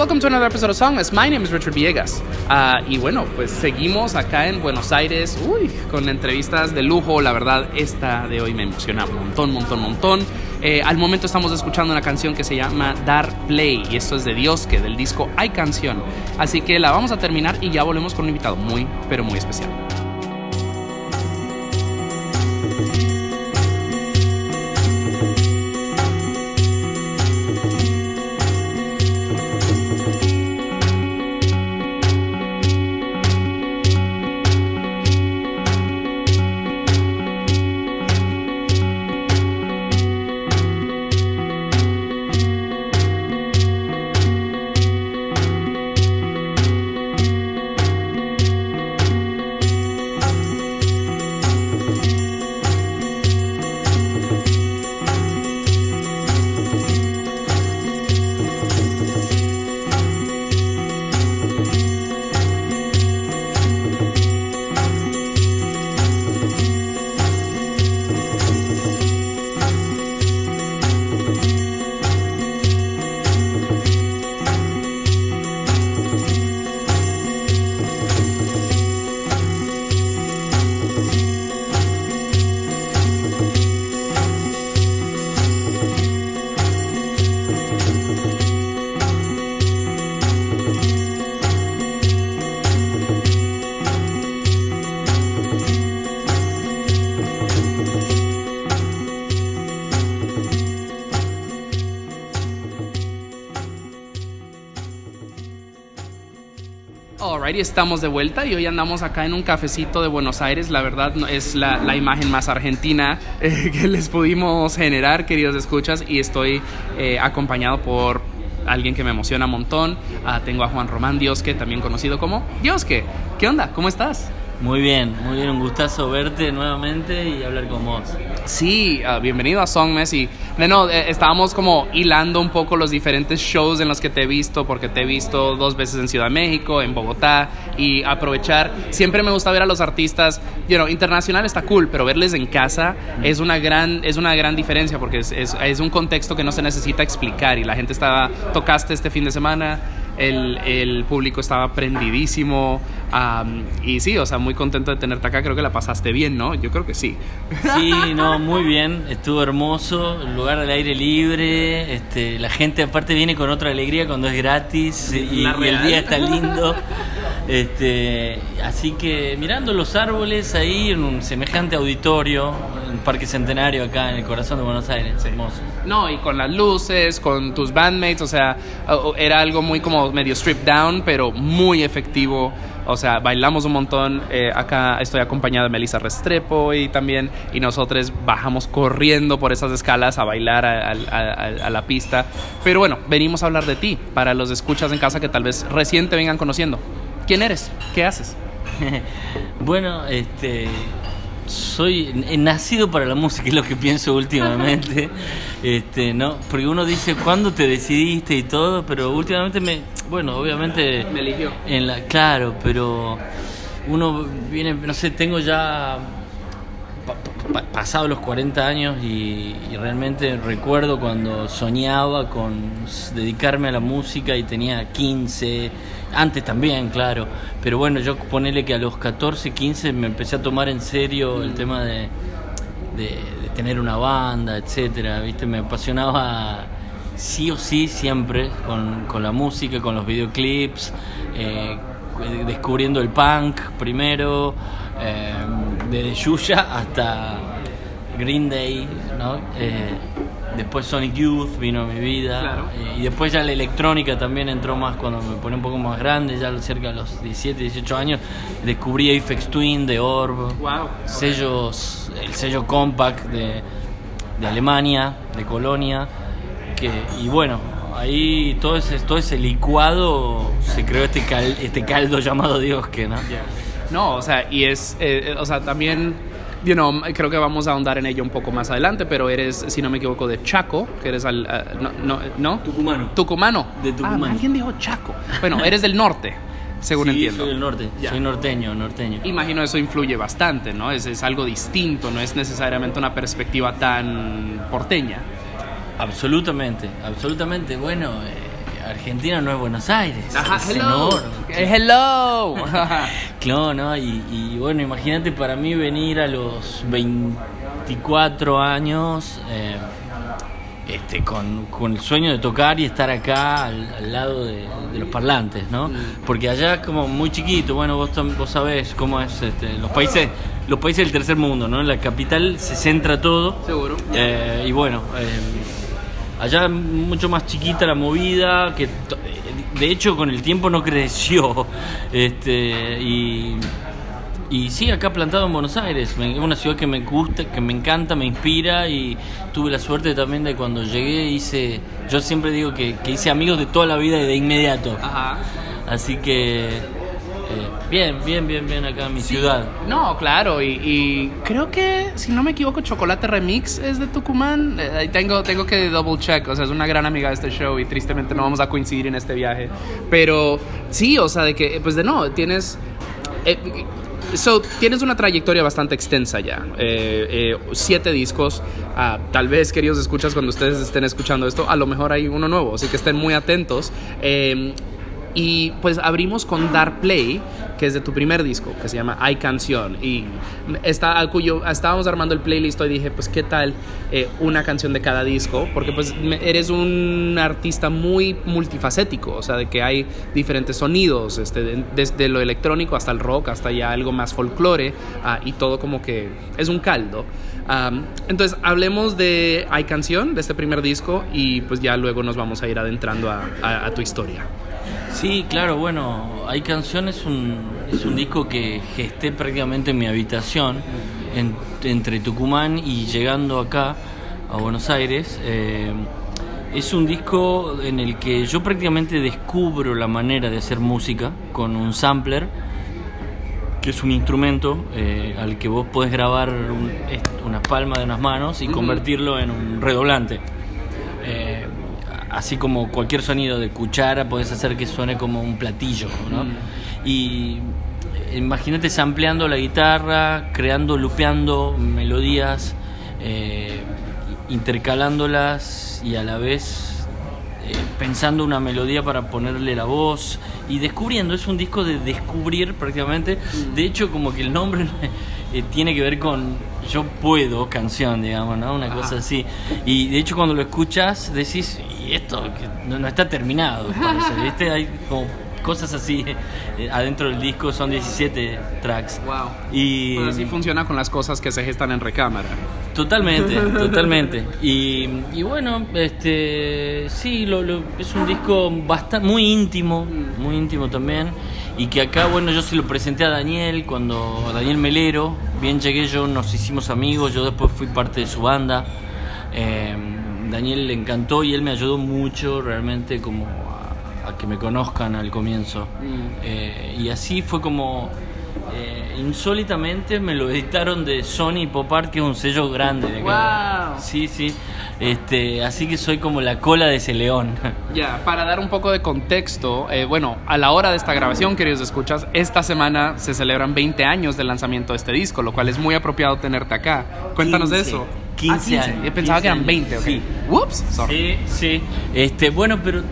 welcome to another episode of Songless. My name is Richard Villegas. Uh, y bueno, pues seguimos acá en Buenos Aires, uy, con entrevistas de lujo. La verdad, esta de hoy me emociona un montón, montón, montón. Eh, al momento estamos escuchando una canción que se llama Dar Play y esto es de Dios, que del disco Hay Canción. Así que la vamos a terminar y ya volvemos con un invitado muy, pero muy especial. Estamos de vuelta y hoy andamos acá en un cafecito de Buenos Aires. La verdad es la, imagen más argentina eh, que les pudimos generar, queridos escuchas, y estoy eh, acompañado por alguien que me emociona un montón. Ah, tengo a Juan Román Diosque, también conocido como Diosque. ¿Qué onda? ¿Cómo estás? Muy bien, muy bien, un gustazo verte nuevamente y hablar con vos. Sí, ah, bienvenido a Songmes y bueno, eh, estábamos como hilando un poco los diferentes shows en los que te he visto, porque te he visto dos veces en Ciudad de México, en Bogotá y aprovechar, siempre me gusta ver a los artistas, you know, internacional está cool, pero verles en casa es una gran, es una gran diferencia porque es, es, es un contexto que no se necesita explicar y la gente estaba, tocaste este fin de semana el, el público estaba prendidísimo. Y sí, o sea, muy contento de tenerte acá. Creo que la pasaste bien, ¿no? Yo creo que sí. Sí, no, muy bien. Estuvo hermoso. El lugar del aire libre. Este, la gente, aparte, viene con otra alegría cuando es gratis y, el día está lindo. Este, así que mirando los árboles ahí en un semejante auditorio, en Parque Centenario acá en el corazón de Buenos Aires, hermoso. No, y con las luces, con tus bandmates, o sea, era algo muy como medio strip down, pero muy efectivo. O sea, bailamos un montón. Eh, acá estoy acompañada de Melissa Restrepo y también, y nosotros bajamos corriendo por esas escalas a bailar a, a, la pista. Pero bueno, venimos a hablar de ti, para los escuchas en casa que tal vez recién te vengan conociendo. ¿Quién eres? ¿Qué haces? bueno, este soy nacido para la música, es lo que pienso últimamente. este, no, porque uno dice cuándo te decidiste y todo, pero últimamente me, bueno, obviamente me eligió. En la, claro, pero uno viene, no sé, tengo ya pasado los 40 años y, realmente recuerdo cuando soñaba con dedicarme a la música y tenía 15, antes también, claro, pero bueno, yo ponele que a los 14, 15 me empecé a tomar en serio el tema de, de, tener una banda, etcétera, ¿viste? Me apasionaba sí o sí siempre con, con la música, con los videoclips, eh, descubriendo el punk primero, eh, desde Yuya hasta Green Day, ¿no? Eh, después Sonic Youth vino a mi vida. Eh, y después ya la electrónica también entró más cuando me pone un poco más grande, ya cerca de los 17, 18 años. Descubrí Apex Twin de Orb. Sellos, el sello Compact de, de Alemania, de Colonia. Que, y bueno, ahí todo ese, todo ese licuado se creó este, este caldo llamado Dios que, ¿no? No, o sea, y es, eh, o sea, también, you know, creo que vamos a ahondar en ello un poco más adelante, pero eres, si no me equivoco, de Chaco, que eres al, no, no, no, Tucumano. Tucumano. De Tucumán. Ah, alguien dijo Chaco. Bueno, eres del norte. Según sí, entiendo. soy del norte, soy norteño, norteño. Imagino eso influye bastante, ¿no? Es, es algo distinto, no es necesariamente una perspectiva tan porteña. Absolutamente, absolutamente. Bueno, eh, Argentina no es Buenos Aires. Ajá, es hello. Eh, hello. Claro, ¿no? Y, y bueno, imagínate para mí venir a los 24 años eh, este, con, con el sueño de tocar y estar acá al, al lado de, de los parlantes, ¿no? Porque allá es como muy chiquito, bueno, vos, vos sabés cómo es este, los países los países del tercer mundo, ¿no? En la capital se centra todo. Seguro. Eh, y bueno, eh, allá mucho más chiquita la movida, que to- de hecho con el tiempo no creció. Este, y, y sí, acá plantado en Buenos Aires, es una ciudad que me gusta, que me encanta, me inspira y tuve la suerte también de cuando llegué hice, yo siempre digo que, que hice amigos de toda la vida y de inmediato. Ajá. Así que eh, bien, bien, bien, bien acá en mi ciudad. No, claro, y, y creo que, si no me equivoco, Chocolate Remix es de Tucumán. Eh, ahí tengo, tengo que double check, o sea, es una gran amiga de este show y tristemente no vamos a coincidir en este viaje. Pero sí, o sea, de que, pues de no, tienes... eh, so, tienes una trayectoria bastante extensa ya. Eh, eh, siete discos. Ah, tal vez, queridos escuchas, cuando ustedes estén escuchando esto, a lo mejor hay uno nuevo. Así que estén muy atentos. Eh, y pues abrimos con Dar Play, que es de tu primer disco, que se llama Hay Canción. Y está, cuyo, estábamos armando el playlist y dije, pues qué tal eh, una canción de cada disco, porque pues eres un artista muy multifacético, o sea, de que hay diferentes sonidos, este, de- desde lo electrónico hasta el rock, hasta ya algo más folclore, ah, y todo como que es un caldo. Am, entonces, hablemos de Hay Canción, de este primer disco, y pues ya luego nos vamos a ir adentrando a- a- a tu historia. Sí, claro, bueno, hay canciones, es un, es un disco que gesté prácticamente en mi habitación, en- entre Tucumán y llegando acá a Buenos Aires. eh, es un disco en el que yo prácticamente descubro la manera de hacer música con un sampler, que es un instrumento eh, al que vos podés grabar un- una palma de unas manos y convertirlo en un redoblante. Eh, así como cualquier sonido de cuchara podés hacer que suene como un platillo, ¿no? Mm. Y imagínate sampleando la guitarra, creando, lupeando melodías, eh, intercalándolas y a la vez eh, pensando una melodía para ponerle la voz y descubriendo, es un disco de descubrir prácticamente, de hecho como que el nombre eh, tiene que ver con yo puedo canción, digamos, ¿no? Una cosa así. Y de hecho cuando lo escuchas decís, y esto no, no está terminado, parece, ¿viste? Hay como cosas así eh, adentro del disco, son 17 tracks. Wow. Y Pues así funciona con las cosas que se gestan en recámara. Totalmente, totalmente. Y, y bueno, este sí, lo, lo- es un disco bastante muy íntimo, muy íntimo también. Y que acá, bueno, yo se lo presenté a Daniel cuando a Daniel Melero, bien llegué yo, nos hicimos amigos, yo después fui parte de su banda. Eh, Daniel le encantó y él me ayudó mucho realmente como a, a que me conozcan al comienzo. Mm. Eh, y así fue como eh, insólitamente me lo editaron de Sony Pop Art, que es un sello grande de. Wow. Sí, sí. Este, así que soy como la cola de ese león. Ya, para dar un poco de contexto, eh, bueno, a la hora de esta grabación, queridos escuchas, esta semana se celebran 20 años del lanzamiento de este disco, lo cual es muy apropiado tenerte acá. Cuéntanos de 15, eso. 15 Ah, años, Yo pensaba 15 que eran años, 20, ok. sí. Whoops, sorry. Sí, sí. Este, bueno, pero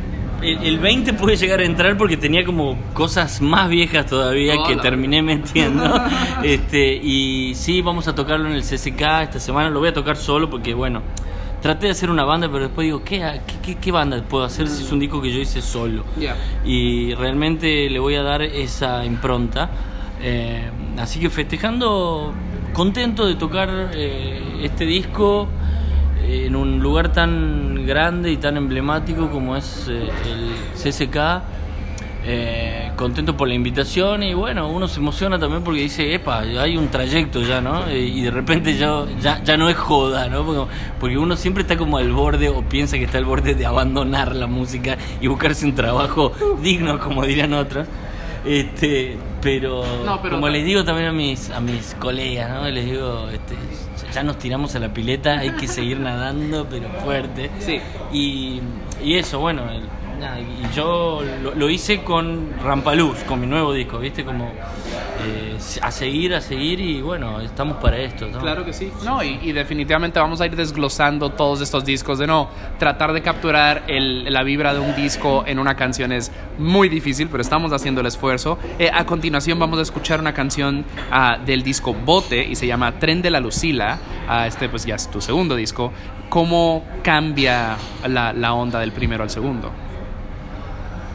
el, el 20 puede llegar a entrar porque tenía como cosas más viejas todavía que Hola. terminé metiendo. este, y sí, vamos a tocarlo en el CCK esta semana. Lo voy a tocar solo porque, bueno, traté de hacer una banda, pero después digo, ¿qué, qué, qué- banda puedo hacer si es un disco que yo hice solo? Ya. y realmente le voy a dar esa impronta. Eh, así que festejando, contento de tocar eh, este disco eh, en un lugar tan grande y tan emblemático como es eh, el. Eh, contento por la invitación y bueno, uno se emociona también porque dice, epa, hay un trayecto ya, ¿no? Y de repente ya, ya, ya no es joda, ¿no? Porque uno siempre está como al borde o piensa que está al borde de abandonar la música y buscarse un trabajo digno, como dirían otros. Este, pero, No, pero- como les digo también a mis, a mis colegas, ¿no? Les digo, este, ya nos tiramos a la pileta, hay que seguir nadando, pero fuerte. Sí. Y, y eso, bueno, el- y yo lo, lo hice con Rampaluz, con mi nuevo disco, ¿viste? Como eh, a seguir, a seguir y bueno, estamos para esto. ¿no? Claro que sí. No, y, y definitivamente vamos a ir desglosando todos estos discos. De no, tratar de capturar el- la vibra de un disco en una canción es muy difícil, pero estamos haciendo el esfuerzo. Eh, a continuación vamos a escuchar una canción ah, del disco Bote y se llama Tren de la Lucila. Ah, este pues ya es tu segundo disco. ¿Cómo cambia la, la onda del primero al segundo?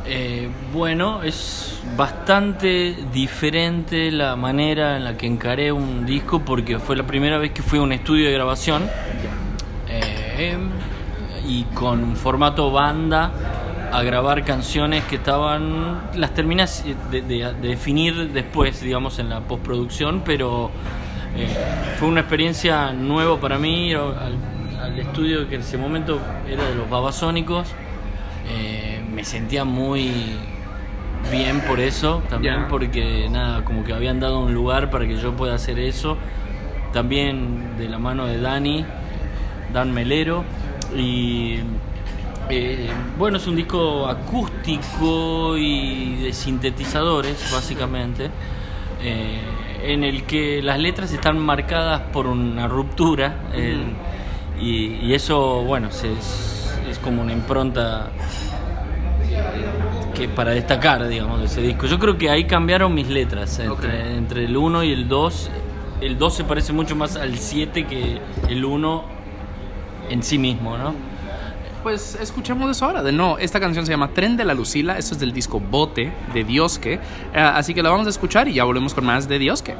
Eh, bueno, es bastante diferente la manera en la que encaré un disco porque fue la primera vez que fui a un estudio de grabación eh, y con formato banda a grabar canciones que estaban las terminas de, de- de definir después digamos en la postproducción pero eh, fue una experiencia nueva para mí al, al estudio que en ese momento era de los babasónicos me sentía muy bien por eso también porque nada como que habían dado un lugar para que yo pueda hacer eso. También de la mano de Dani Dan Melero y eh, bueno es un disco acústico y de sintetizadores básicamente eh, en el que las letras están marcadas por una ruptura y eso bueno se- es, es como una impronta que para destacar, digamos, de ese disco. Yo creo que ahí cambiaron mis letras entre, Ok. entre el 1 y el 2. El 2 se parece mucho más al 7 que el 1 en sí mismo, ¿no? Pues escuchemos eso ahora. De no, esta canción se llama Tren de la Lucila. Esto es del disco Bote de Diosque. Eh, así que la vamos a escuchar y ya volvemos con más de Diosque.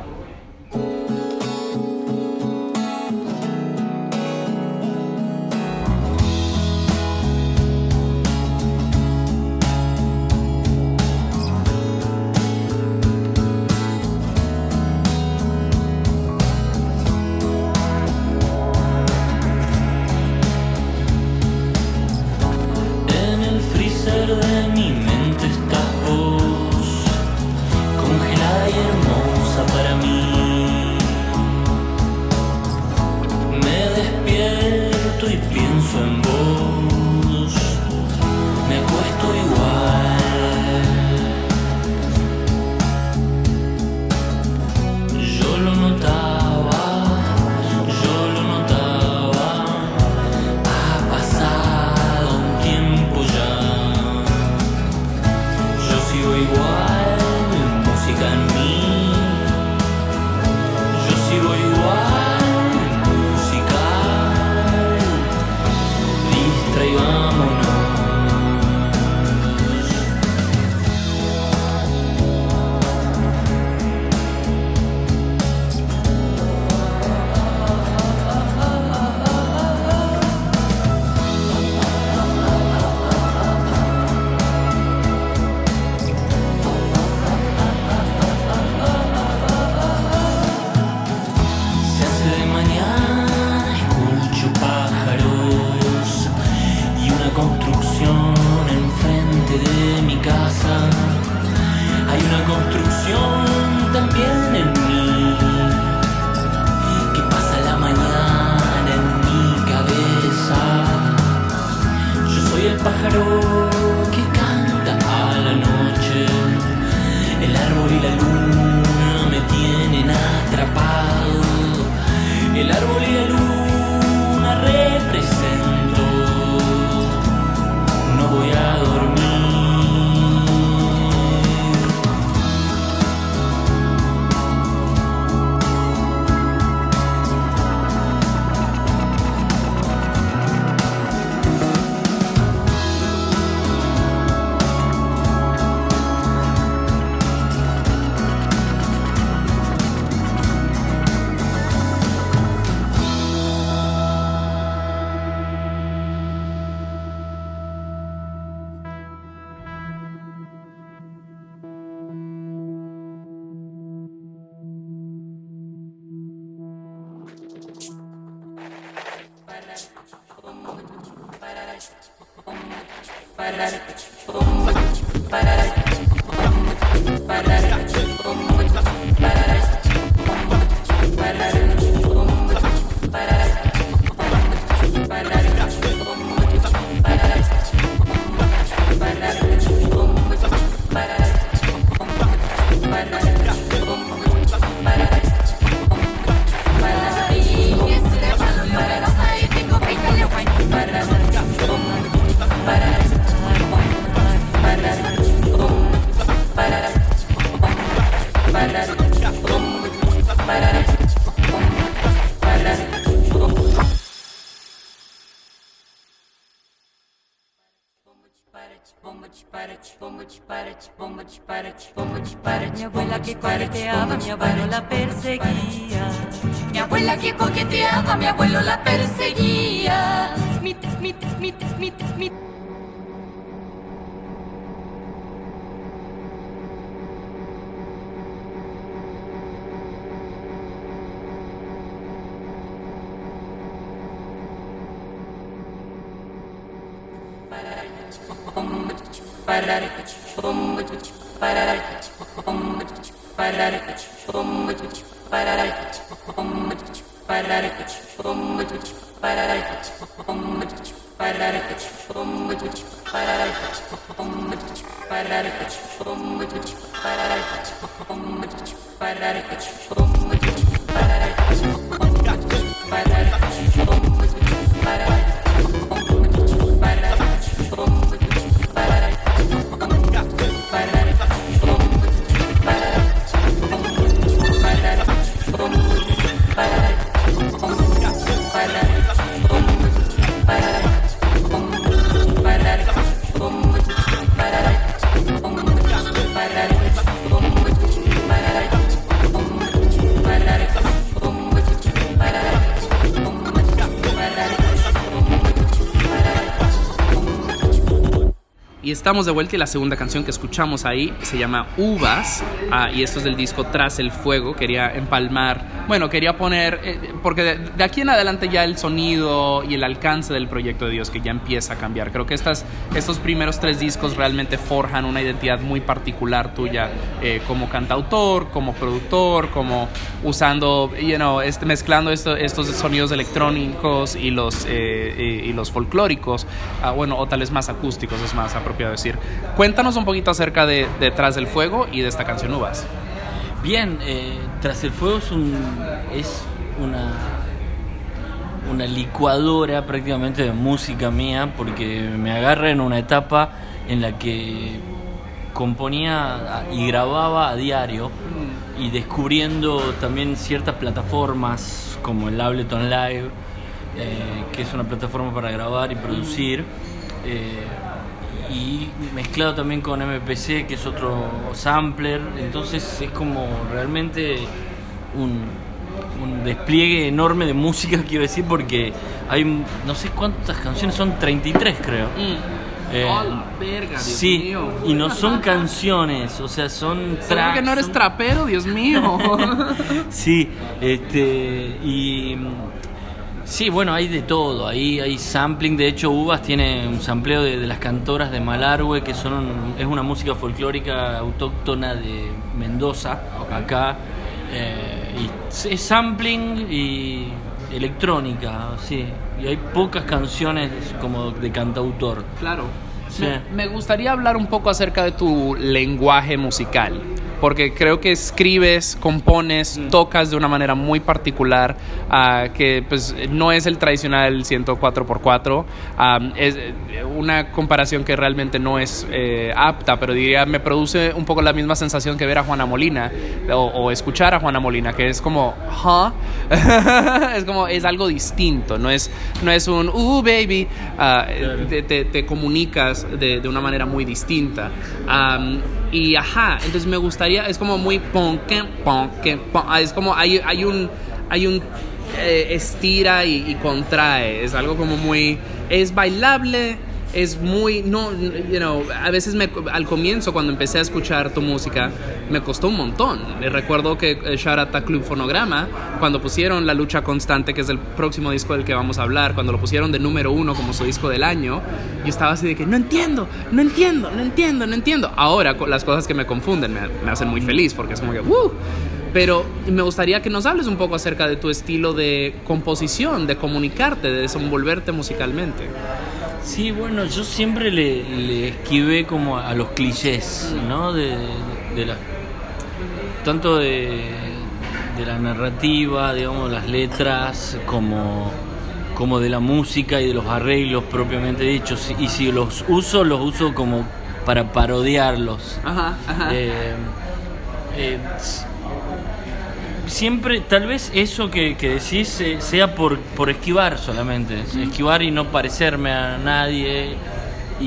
Abuela que coqueteaba, mi abuelo la perseguía. Mi abuela que coqueteaba, mi abuelo la perseguía. Mi, mi, mi, mi, mi. Y estamos de vuelta y la segunda canción que escuchamos ahí se llama Uvas ah, y esto es del disco Tras el Fuego. Quería empalmar, bueno, quería poner, eh, porque de, aquí en adelante ya el sonido y el alcance del proyecto de Dios que ya empieza a cambiar. Creo que estas, estos primeros tres discos realmente forjan una identidad muy particular tuya eh, como cantautor, como productor, como usando, you know, este, mezclando esto- estos sonidos electrónicos y los, eh, y, y los folclóricos, ah, bueno, o tal vez más acústicos, es más apropiado decir. Cuéntanos un poquito acerca de Detrás del Fuego y de esta canción Uvas. Bien, eh, Tras el Fuego es, un, es una, una licuadora prácticamente de música mía porque me agarra en una etapa en la que componía y grababa a diario y descubriendo también ciertas plataformas como el Ableton Live, eh, que es una plataforma para grabar y producir. eh, y mezclado también con MPC, que es otro sampler, entonces es como realmente un, un despliegue enorme de música, quiero decir, porque hay no sé cuántas canciones, son 33 creo. Eh, Oh, la verga, Dios sí, mío. y no son canciones, o sea, son tracks. que no eres trapero, Dios mío. Sí, este y mm, sí, bueno, hay de todo, ahí hay sampling, de hecho Uvas tiene un sampleo de, de las cantoras de Malargüe, que son un- es una música folclórica autóctona de Mendoza, acá, eh, y es sampling y electrónica, sí, y hay pocas canciones como de cantautor. Claro. Sí. Me, me gustaría hablar un poco acerca de tu lenguaje musical, porque creo que escribes, compones, tocas de una manera muy particular, ah, que pues no es el tradicional 104x4, ah, es eh, una comparación que realmente no es eh, apta, pero diría, me produce un poco la misma sensación que ver a Juana Molina o, o escuchar a Juana Molina, que es como, ¿huh? es como, es algo distinto, no es, no es un, uh, baby, Claro. te, te- te comunicas de, de una manera muy distinta. Am, y ajá, entonces me gustaría, es como muy ponque, pon- ah, es como hay, hay un, hay un eh, estira y, y contrae, es algo como muy, es bailable. Es muy, no, you know, a veces me, al comienzo cuando empecé a escuchar tu música me costó un montón. Recuerdo que eh, shout out a Club Fonograma, cuando pusieron La Lucha Constante, que es el próximo disco del que vamos a hablar, cuando lo pusieron de número uno como su disco del año, yo estaba así de que no entiendo, no entiendo, no entiendo, no entiendo. Ahora las cosas que me confunden me, me hacen muy feliz porque es como que. Pero me gustaría que nos hables un poco acerca de tu estilo de composición, de comunicarte, de desenvolverte musicalmente. Sí, bueno, yo siempre le, le esquivé como a los clichés, ¿no? De, de la, tanto de, de la narrativa, digamos, las letras, como, como de la música y de los arreglos propiamente dichos. Y si los uso, los uso como para parodiarlos. Ajá, ajá. Eh, eh, siempre, tal vez eso que, que decís eh, sea por, por esquivar solamente, es esquivar y no parecerme a nadie y,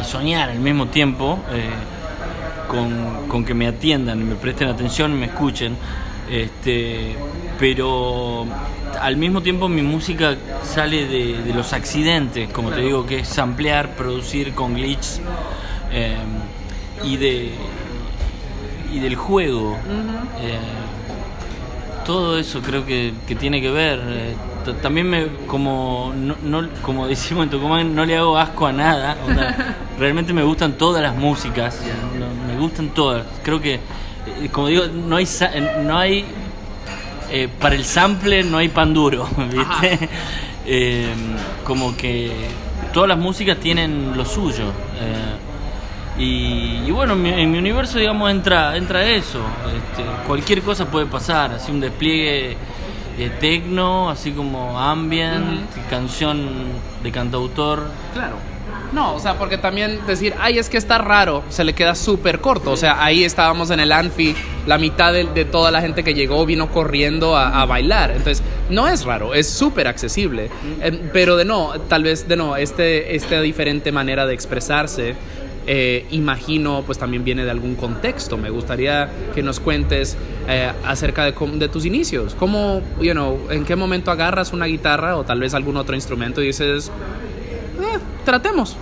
y soñar al mismo tiempo eh, con, con que me atiendan, y me presten atención, y me escuchen. Este, pero al mismo tiempo mi música sale de, de los accidentes, como te digo, que es samplear, producir con glitch eh, y de y del juego. Eh, todo eso creo que, que tiene que ver. eh, también me, como, no, no- como decimos en Tucumán, no le hago asco a nada. onda, realmente me gustan todas las músicas. no, me gustan todas. Creo que, eh, como digo, no hay, no hay eh, para el sample no hay pan duro, ¿viste? Eh, como que todas las músicas tienen lo suyo. eh, y, y bueno, en mi, en mi universo, digamos, entra, entra eso. Este, cualquier cosa puede pasar, así un despliegue eh, tecno, así como ambient, canción de cantautor. Claro. No, o sea, porque también decir, ay, es que está raro, se le queda súper corto. O sea, ahí estábamos en el Anfi, la mitad de, de toda la gente que llegó vino corriendo a, a bailar. Entonces, no es raro, es súper accesible. Eh, pero de no, tal vez de no, este, esta diferente manera de expresarse, eh, imagino, pues también viene de algún contexto. Me gustaría que nos cuentes eh, acerca de, de tus inicios. ¿Cómo, you know, en qué momento agarras una guitarra o tal vez algún otro instrumento y dices, eh, tratemos.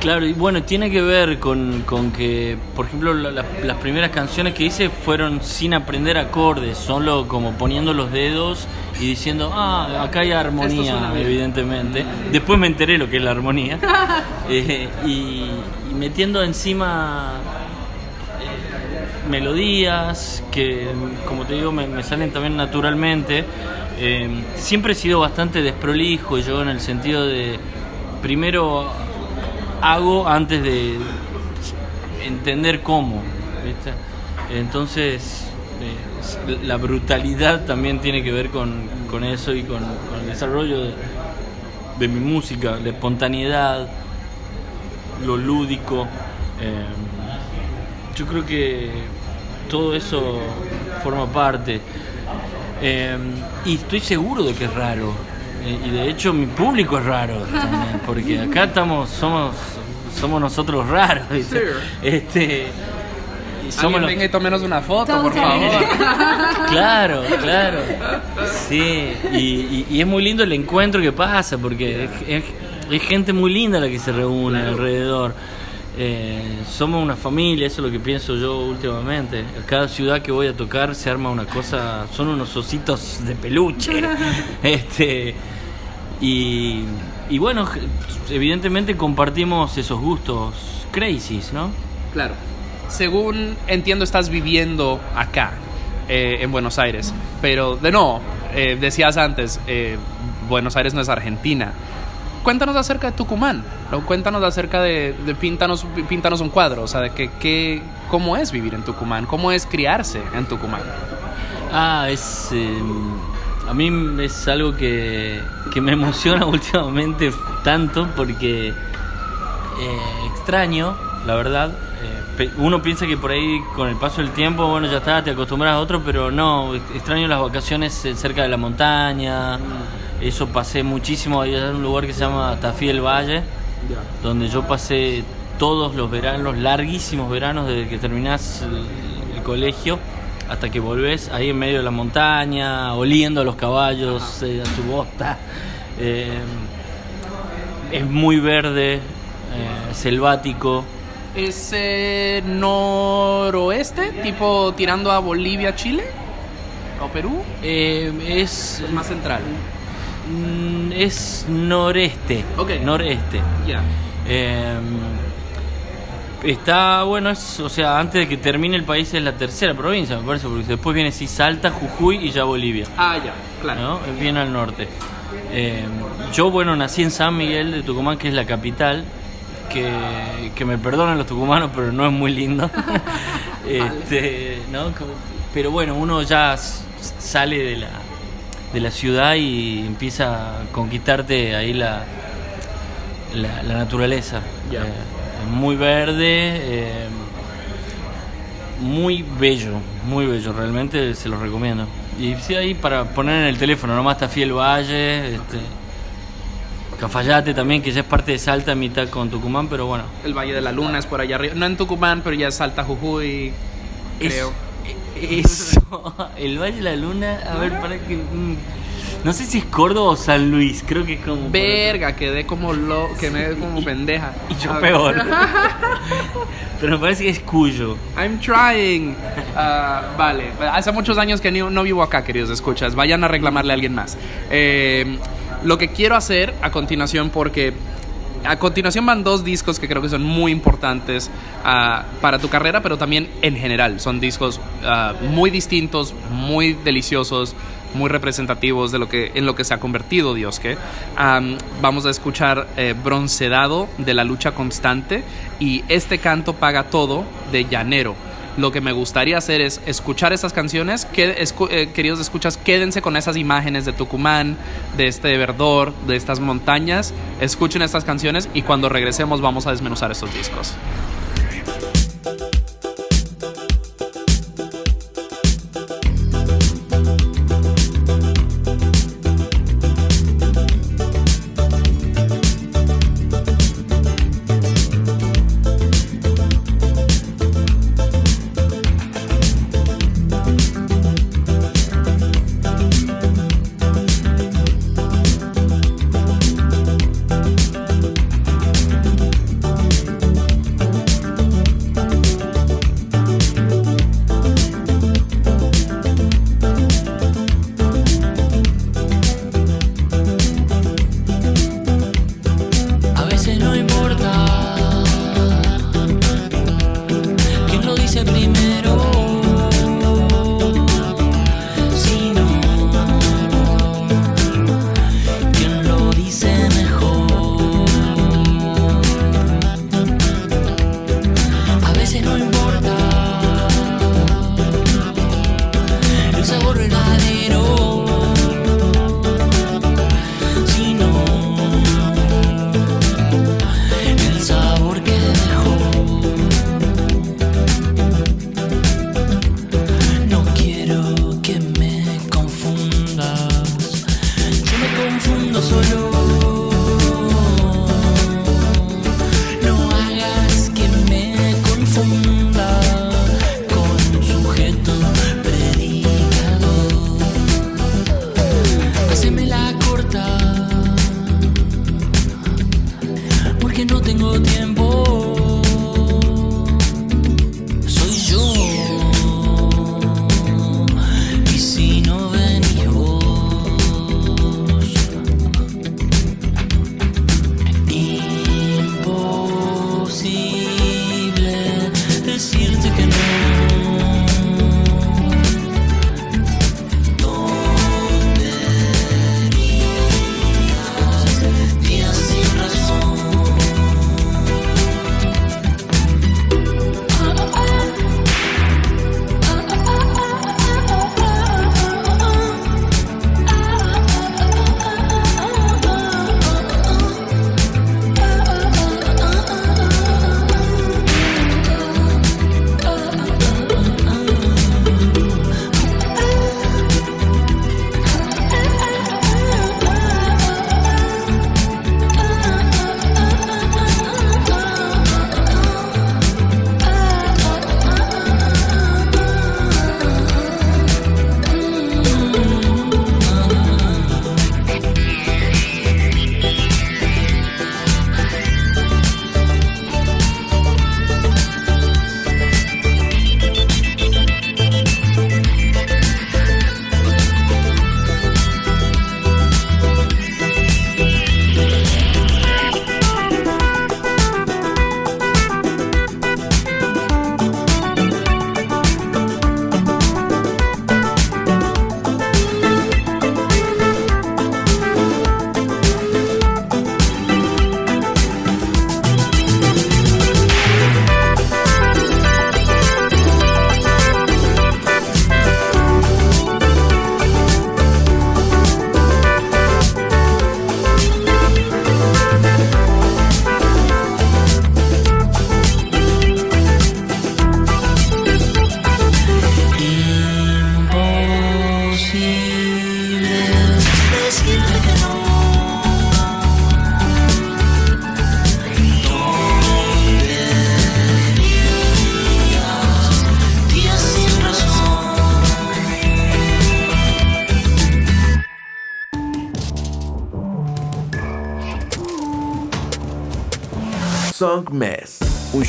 Claro, y bueno, tiene que ver con, con que, por ejemplo, la- la- las primeras canciones que hice fueron sin aprender acordes, solo como poniendo los dedos y diciendo, ah, acá hay armonía, evidentemente. Después me enteré lo que es la armonía. Eh, y, y metiendo encima eh, melodías que, como te digo, me, me salen también naturalmente. Eh, siempre he sido bastante desprolijo yo en el sentido de, primero hago antes de entender cómo, ¿viste? Entonces, eh, la brutalidad también tiene que ver con, con eso y con, el desarrollo de, de mi música, la espontaneidad, lo lúdico. eh, yo creo que todo eso forma parte. Eh, y estoy seguro de que es raro. Y de hecho mi público es raro también, porque acá estamos, somos, somos nosotros raros, ¿viste? Sí. Este, y somos los- venga y una foto, por favor. Claro, claro. Sí, y, y- y es muy lindo el encuentro que pasa, porque es, es- es gente muy linda la que se reúne alrededor. Eh, somos una familia, eso es lo que pienso yo últimamente. A cada ciudad que voy a tocar se arma una cosa, son unos ositos de peluche. Este, y, y bueno, evidentemente compartimos esos gustos crazies, ¿no? Claro. Según entiendo, estás viviendo acá, eh, en Buenos Aires. Pero, de no, eh, decías antes, Buenos Aires no es Argentina. Cuéntanos acerca de Tucumán. ¿no? Cuéntanos acerca de, de píntanos, píntanos un cuadro. O sea, de que, que- cómo es vivir en Tucumán, cómo es criarse en Tucumán. Ah, es. eh, a mí es algo que, que me emociona últimamente tanto porque eh, extraño, la verdad. eh, uno piensa que por ahí con el paso del tiempo, bueno, ya está, te acostumbras a otro, pero no, ex- extraño las vacaciones eh, cerca de la montaña. Eso pasé muchísimo allá en un lugar que se llama Tafí del Valle, donde yo pasé todos los veranos, larguísimos veranos, desde que terminás el, el colegio hasta que volvés ahí en medio de la montaña, oliendo a los caballos, eh, a su bosta. Eh, es muy verde, eh, selvático. ¿Es noroeste, tipo tirando a Bolivia, Chile? ¿O Perú? Es, Es más central. Mm, es noreste. Ok. Noreste. Ya. Eh, está bueno, es, o sea, antes de que termine el país es la tercera provincia, me parece, porque después viene sí Salta, Jujuy y ya Bolivia, Ah, ya, claro. ¿no? Es bien al norte. Eh, yo, bueno, nací en San Miguel de Tucumán, que es la capital, que, que me perdonan los tucumanos, pero no es muy lindo. este, ¿no? Pero bueno, uno ya sale de la, de la ciudad y empieza a conquistarte ahí la, la, la naturaleza. Eh, es muy verde, eh, muy bello, muy bello, realmente se los recomiendo. Y sí, ahí para poner en el teléfono, nomás está Fiel Valle, este, Cafayate también, que ya es parte de Salta, mitad con Tucumán, pero bueno. El Valle de la Luna es por allá arriba. No en Tucumán, pero ya es Salta Jujuy, creo. Es- eso, el Valle de la Luna, a ver, para que... mm, no sé si es Córdoba o San Luis, creo que es como... Verga, quedé como lo, quedé como pendeja. Y yo A peor. pero me parece que es Cuyo. I'm trying. Ah, vale, hace muchos años que no vivo acá, queridos escuchas. Vayan a reclamarle a alguien más. Eh, lo que quiero hacer a continuación, porque a continuación van dos discos que creo que son muy importantes ah, para tu carrera, pero también en general. Son discos ah, muy distintos, muy deliciosos, muy representativos de lo que, en lo que se ha convertido Dios que Am, vamos a escuchar eh, Broncedado de la lucha constante y este canto paga todo de Llanero. Lo que me gustaría hacer es escuchar esas canciones, eh, queridos escuchas, quédense con esas imágenes de Tucumán, de este verdor, de estas montañas, escuchen estas canciones y cuando regresemos vamos a desmenuzar estos discos.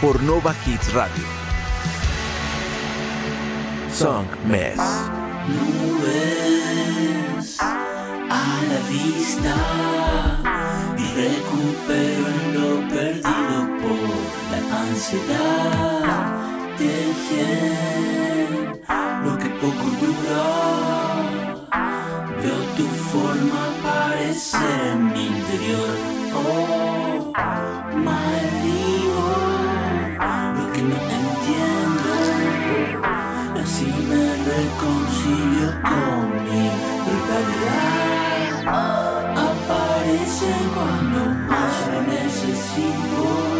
por Nova Hits Radio. Song Mess. Nubes a la vista y recupero lo perdido por la ansiedad. Dejen lo que poco dura. Veo tu forma aparecer en mi interior. Oh, maldigo reconcilio con mi brutalidad. Aparece cuando más lo necesito.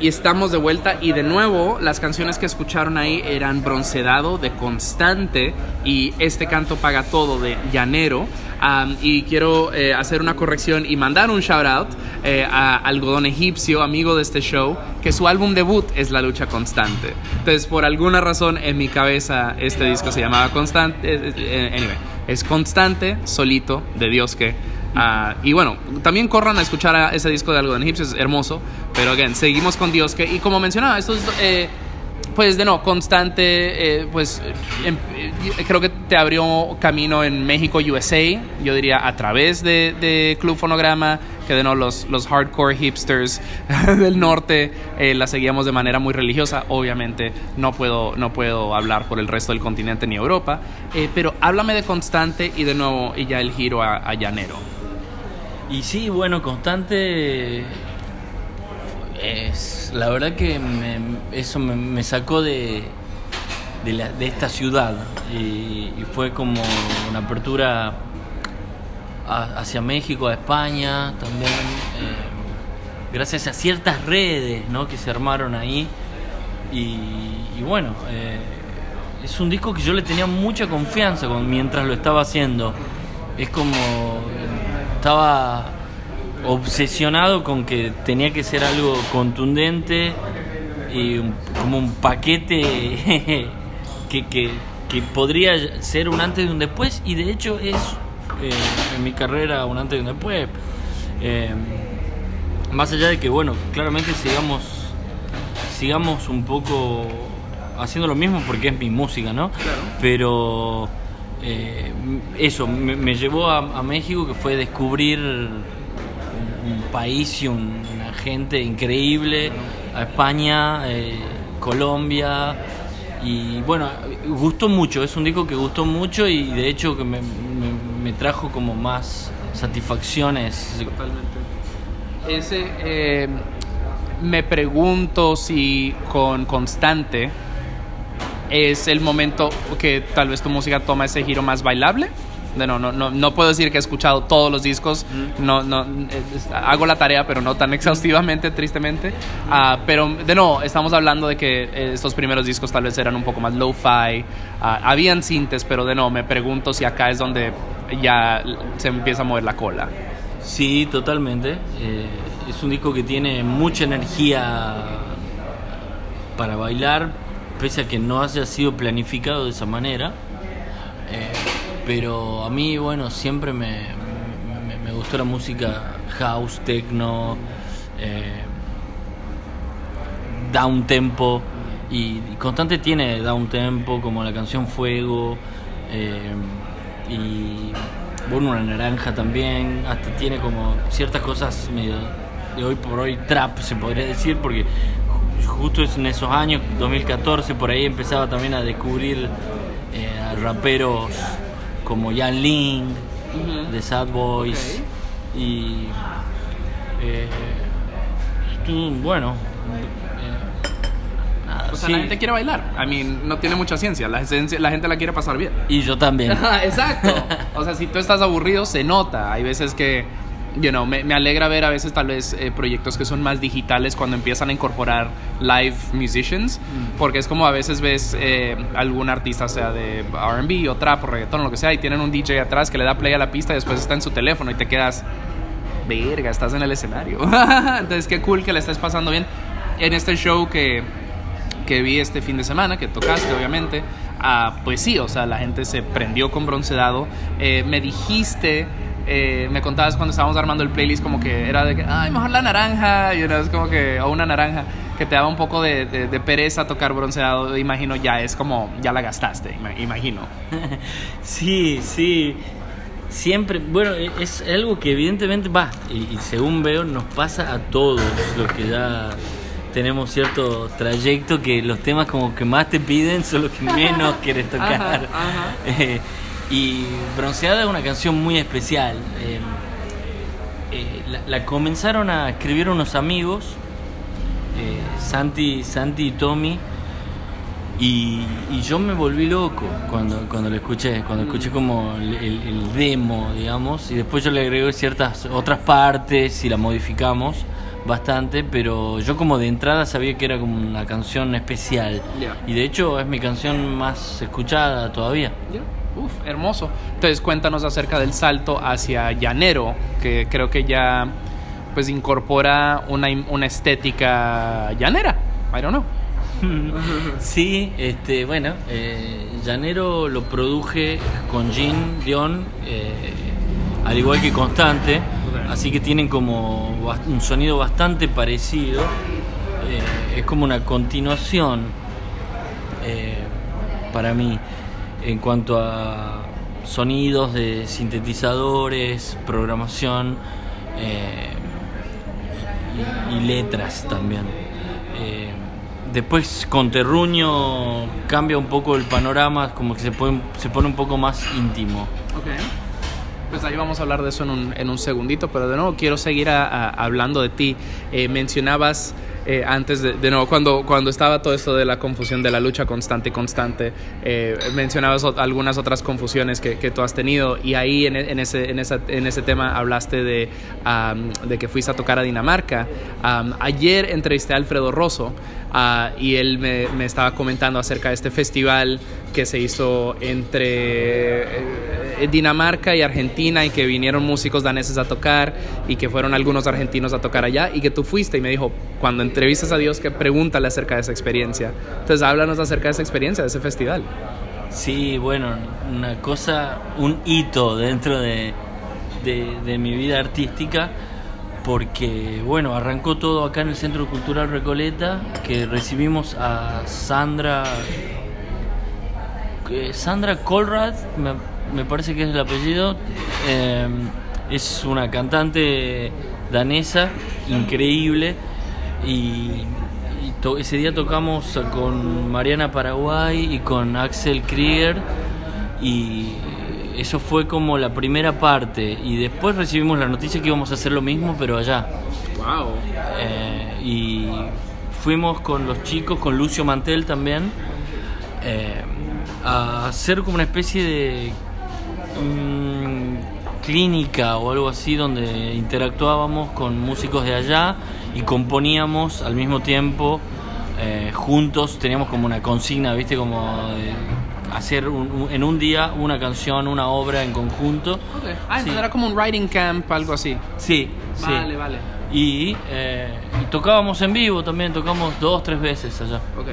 Y estamos de vuelta y de nuevo las canciones que escucharon ahí eran Bronceado de Constante y Este canto paga todo de Llanero. Y quiero eh, hacer una corrección y mandar un shout out eh, a Algodón Egipcio, amigo de este show, que su álbum debut es La Lucha Constante. Entonces, por alguna razón en mi cabeza este disco se llamaba Constante. eh, anyway, es Constante, solito, de Dios que. Ah, y bueno, también corran a escuchar ese disco de Algodón Egipcio, es hermoso. Pero, again, seguimos con Dios que. Y como mencionaba, esto es. eh, pues de no, constante, eh, pues em- eh, creo que te abrió camino en México, USA, yo diría a través de, Club Fonograma, que de no, los, los hardcore hipsters del norte la seguíamos de manera muy religiosa, obviamente no puedo, no puedo hablar por el resto del continente ni Europa, pero háblame de constante y de nuevo y ya el giro a, a llanero. Y sí, bueno, constante es la verdad que me- eso me, sacó de, de, esta ciudad y, fue como una apertura hacia México, a España también, eh, gracias a ciertas redes ¿no? que se armaron ahí y, y bueno, eh, es un disco que yo le tenía mucha confianza con- mientras lo estaba haciendo. Es como estaba obsesionado con que tenía que ser algo contundente y un- como un paquete que, que, que podría ser un antes y un después y de hecho es eh, en mi carrera un antes y un después. Eh, más allá de que bueno, claramente sigamos sigamos un poco haciendo lo mismo porque es mi música, ¿no? Pero eh, eso me, me llevó a, a México que fue descubrir país y un- una gente increíble, a España, eh, Colombia y bueno, gustó mucho, es un disco que gustó mucho y de hecho que me, me- trajo como más satisfacciones. Totalmente. Ese, eh, me pregunto si con Constante es el momento que tal vez tu música toma ese giro más bailable. De no, no, no, no puedo decir que he escuchado todos los discos, no, no, es- hago la tarea, pero no tan exhaustivamente, tristemente. Ah, pero de no, estamos hablando de que eh, estos primeros discos tal vez eran un poco más lo-fi, ah, habían sintes, pero de no, me pregunto si acá es donde ya se empieza a mover la cola. Sí, totalmente. Eh, es un disco que tiene mucha energía para bailar, pese a que no haya sido planificado de esa manera. Eh, pero a mí, bueno, siempre me, me- gustó la música house, techno, eh, down tempo. Y, Constante tiene down tempo, como la canción Fuego. eh, y bueno, una naranja también. Hasta tiene como ciertas cosas medio de hoy por hoy trap, se podría decir, porque ju- justo en esos años, 2014, por ahí empezaba también a descubrir eh, raperos como Jan Lin, de Sad Boys. Y. eh, bueno. eh, nada, O sea, sí. la gente quiere bailar. I mean, no tiene mucha ciencia. La, esencia- la gente la quiere pasar bien. Y yo también. Exacto. O sea, si tú estás aburrido, se nota. Hay veces que, you know, me, me alegra ver a veces tal vez eh, proyectos que son más digitales cuando empiezan a incorporar live musicians. Porque es como a veces ves eh, algún artista, sea de RB o trap o reggaetón o lo que sea, y tienen un DJ atrás que le da play a la pista y después está en su teléfono y te quedas, verga, estás en el escenario. Entonces, qué cool que le estés pasando bien en este show que que vi este fin de semana, que tocaste obviamente, ah, pues sí, o sea, la gente se prendió con bronceado. Eh, me dijiste, eh, me contabas cuando estábamos armando el playlist como que era de que, ay, mejor la naranja, you know, es como que, o una naranja, que te daba un poco de, de- de pereza tocar bronceado, imagino ya es como, ya la gastaste, ima- imagino. Sí, sí. Siempre, bueno, e- es algo que evidentemente va, y, y según veo, nos pasa a todos los que ya tenemos cierto trayecto, que los temas como que más te piden son los que menos quieres tocar. Ajá, ajá. Y Bronceada es una canción muy especial. Eh, eh, la, la comenzaron a escribir unos amigos, eh, Santi, Santi y Tommy. Y, y yo me volví loco cuando, cuando lo escuché, cuando escuché como el, el- el demo, digamos, y después yo le agregué ciertas otras partes y la modificamos bastante, pero yo como de entrada sabía que era como una canción especial. Y de hecho es mi canción más escuchada todavía. Uf, hermoso. Entonces cuéntanos acerca del salto hacia llanero, que creo que ya pues incorpora una, una estética llanera. I don't know. Sí, este, bueno, eh, Llanero lo produje con Jean Dion, eh, al igual que Constante, así que tienen como un sonido bastante parecido. Eh, es como una continuación para mí en cuanto a sonidos de sintetizadores, programación eh, y, letras también. Eh, después con Terruño cambia un poco el panorama, como que se se pone un poco más íntimo. Ok. Pues ahí vamos a hablar de eso en un, en un segundito, pero de nuevo quiero seguir a- a- hablando de ti. Eh, mencionabas eh, antes, de, de nuevo, cuando, cuando estaba todo esto de la confusión de la lucha constante y constante, eh, mencionabas ot- algunas otras confusiones que, que tú has tenido y ahí en, e- en ese, en, esa, en ese tema hablaste de, am, de que fuiste a tocar a Dinamarca. Am, ayer entrevisté a Alfredo Rosso ah, y él me, me estaba comentando acerca de este festival que se hizo entre eh, Dinamarca y Argentina y que vinieron músicos daneses a tocar y que fueron algunos argentinos a tocar allá y que tú fuiste y me dijo, cuando entrevistas a Dios, que pregúntale acerca de esa experiencia. Entonces háblanos acerca de esa experiencia, de ese festival. Sí, bueno, una cosa, un hito dentro de, de, mi vida artística, porque, bueno, arrancó todo acá en el Centro Cultural Recoleta, que recibimos a Sandra, que- Sandra Colrad, me, parece que es el apellido, eh, es una cantante danesa increíble y, y to- ese día tocamos con Mariana Paraguay y con Axel Krieger y eso fue como la primera parte y después recibimos la noticia que íbamos a hacer lo mismo pero allá Wow. Eh, y fuimos con los chicos, con Lucio Mantel también, eh, a hacer como una especie de mm, clínica o algo así donde interactuábamos con músicos de allá y componíamos al mismo tiempo eh, juntos, teníamos como una consigna, viste, como de hacer un- en un día una canción, una obra en conjunto. Ah, entonces Sí. era como un writing camp, algo así. Sí, sí. Vale, vale. Y, eh, y tocábamos en vivo también, tocamos dos, tres veces allá. Ok.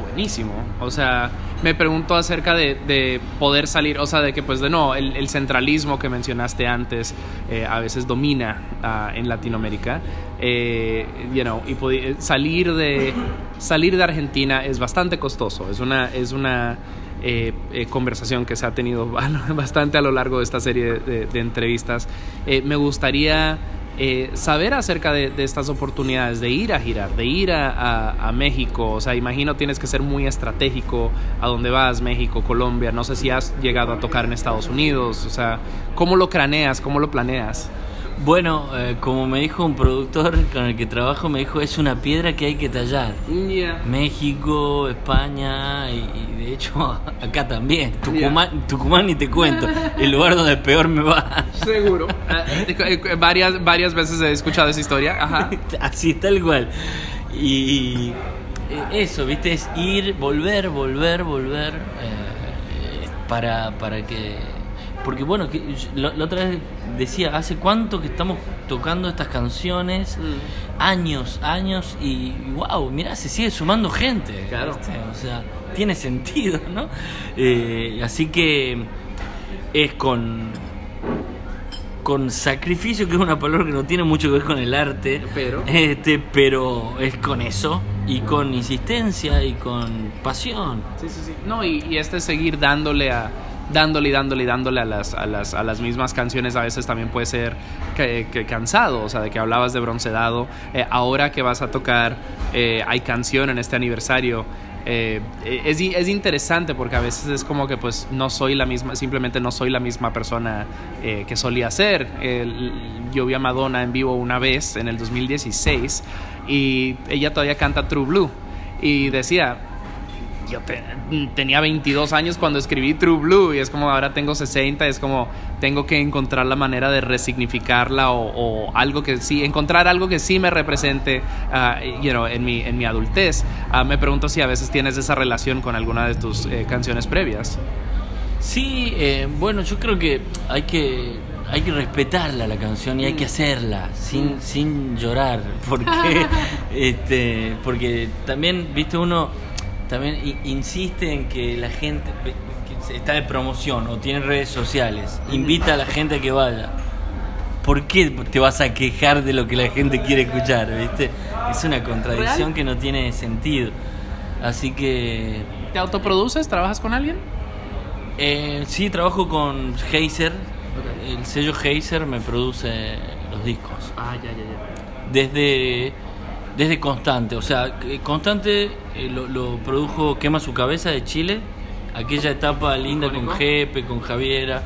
Buenísimo. O sea, me pregunto acerca de, de poder salir, o sea, de que pues de no, el, centralismo que mencionaste antes eh, a veces domina ah, en Latinoamérica. Eh, you know, y podi- salir de salir de Argentina es bastante costoso. Es una, es una eh, eh, conversación que se ha tenido bastante a lo largo de esta serie de, entrevistas. Eh, me gustaría eh, saber acerca de, estas oportunidades de ir a girar, de ir a, a- a México. O sea, imagino tienes que ser muy estratégico a dónde vas, México, Colombia. No sé si has llegado a tocar en Estados Unidos. O sea, ¿cómo lo craneas? ¿Cómo lo planeas? Bueno, eh, como me dijo un productor con el que trabajo, me dijo, es una piedra que hay que tallar. México, España y, y de hecho acá también. Tucumán, Tucumán ni te cuento, el lugar donde peor me va. Seguro. varias, varias veces he escuchado esa historia. Ajá. Así tal cual. Y eh, eso, viste, es ir, volver, volver, volver eh, para, para que... Porque bueno, que, la, otra vez decía, ¿hace cuánto que estamos tocando estas canciones? Años, años y wow, mirá, se sigue sumando gente. Claro. ¿viste? O sea, tiene sentido, ¿no? Eh, así que es con con sacrificio, que es una palabra que no tiene mucho que ver con el arte, Pero. este, pero es con eso y con insistencia y con pasión. Sí, sí, sí. No, y, y este seguir dándole a dándole y dándole y dándole a las, a las, a las mismas canciones a veces también puede ser que, que cansado, o sea, de que hablabas de Broncedado, Eh, ahora que vas a tocar eh, hay canción en este aniversario, eh, es, es interesante porque a veces es como que pues no soy la misma, simplemente no soy la misma persona que solía ser. Yo vi a Madonna en vivo una vez en el 2016 y ella todavía canta True Blue y decía, yo te- tenía 22 años cuando escribí True Blue y es como ahora tengo 60, es como tengo que encontrar la manera de resignificarla o, o algo que sí, encontrar algo que sí me represente ah, you know, en, mi, en mi adultez. Ah, me pregunto si a veces tienes esa relación con alguna de tus eh, canciones previas. Sí, eh, bueno, yo creo que hay que hay que respetarla la canción y hay que hacerla sin, sin llorar, porque este, porque también, viste, uno también insiste en que la gente que está de promoción o tiene redes sociales, invita a la gente a que vaya. ¿Por qué te vas a quejar de lo que la gente quiere escuchar, viste? Es una contradicción ¿Real? que no tiene sentido. Así que ¿Te autoproduces? ¿Trabajas con alguien? eh, sí, trabajo con Heiser. El sello Heiser me produce los discos. Ah, ya, ya, ya. Desde, desde Constante. O sea, Constante eh, lo, lo produjo Quema su cabeza de Chile. Aquella etapa linda con. Jepe, con Javiera.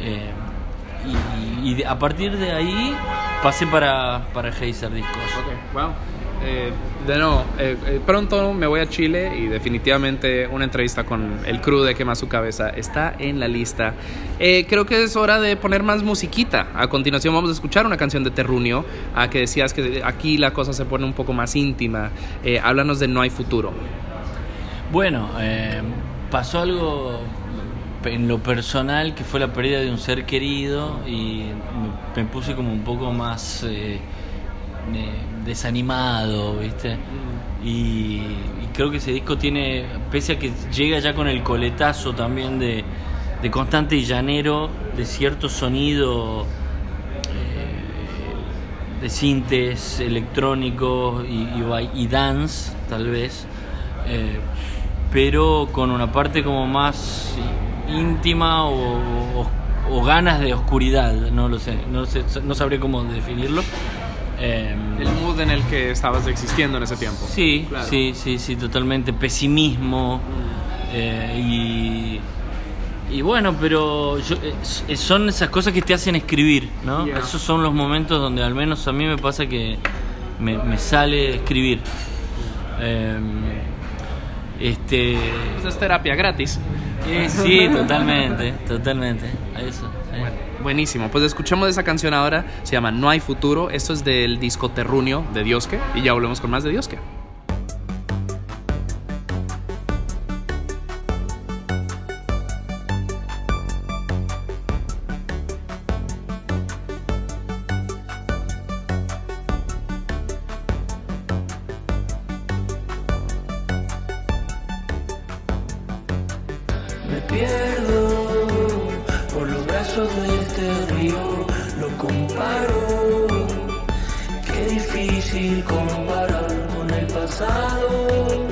eh, y, a partir de ahí pasé para, para Heiser Discos. Wow. Eh, de nuevo, eh, eh, pronto me voy a Chile y definitivamente una entrevista con el crew de Quema su cabeza está en la lista. Eh, creo que es hora de poner más musiquita. A continuación vamos a escuchar una canción de Terrunio, a que decías que aquí la cosa se pone un poco más íntima. Háblanos de No hay futuro. Bueno, pasó algo en lo personal que fue la pérdida de un ser querido y me, puse como un poco más desanimado, ¿viste? Y, y creo que ese disco tiene, pese a que llega ya con el coletazo también de, de constante y llanero, de cierto sonido eh, de sintes electrónicos y, y, bai- y dance, tal vez, eh, pero con una parte como más íntima o, o- o ganas de oscuridad, no lo sé, no, sé, no sabría cómo definirlo. Eh, El mood en el que estabas existiendo en ese tiempo. Sí, Claro. sí, sí, sí, totalmente. Pesimismo. eh, y, y bueno, pero yo- es- es- son esas cosas que te hacen escribir, ¿no? Yeah. Esos son los momentos donde al menos a mí me pasa que me, me sale escribir. Eh, este. Pues es terapia gratis. eh, sí, totalmente, totalmente. a Eso. Bueno, buenísimo. Pues escuchemos esa canción ahora. Se llama No hay futuro. Esto es del disco Terrunio de Diosque. Y ya volvemos con más de Diosque. Me pierdo de este río, lo comparo. Qué difícil comparar con el pasado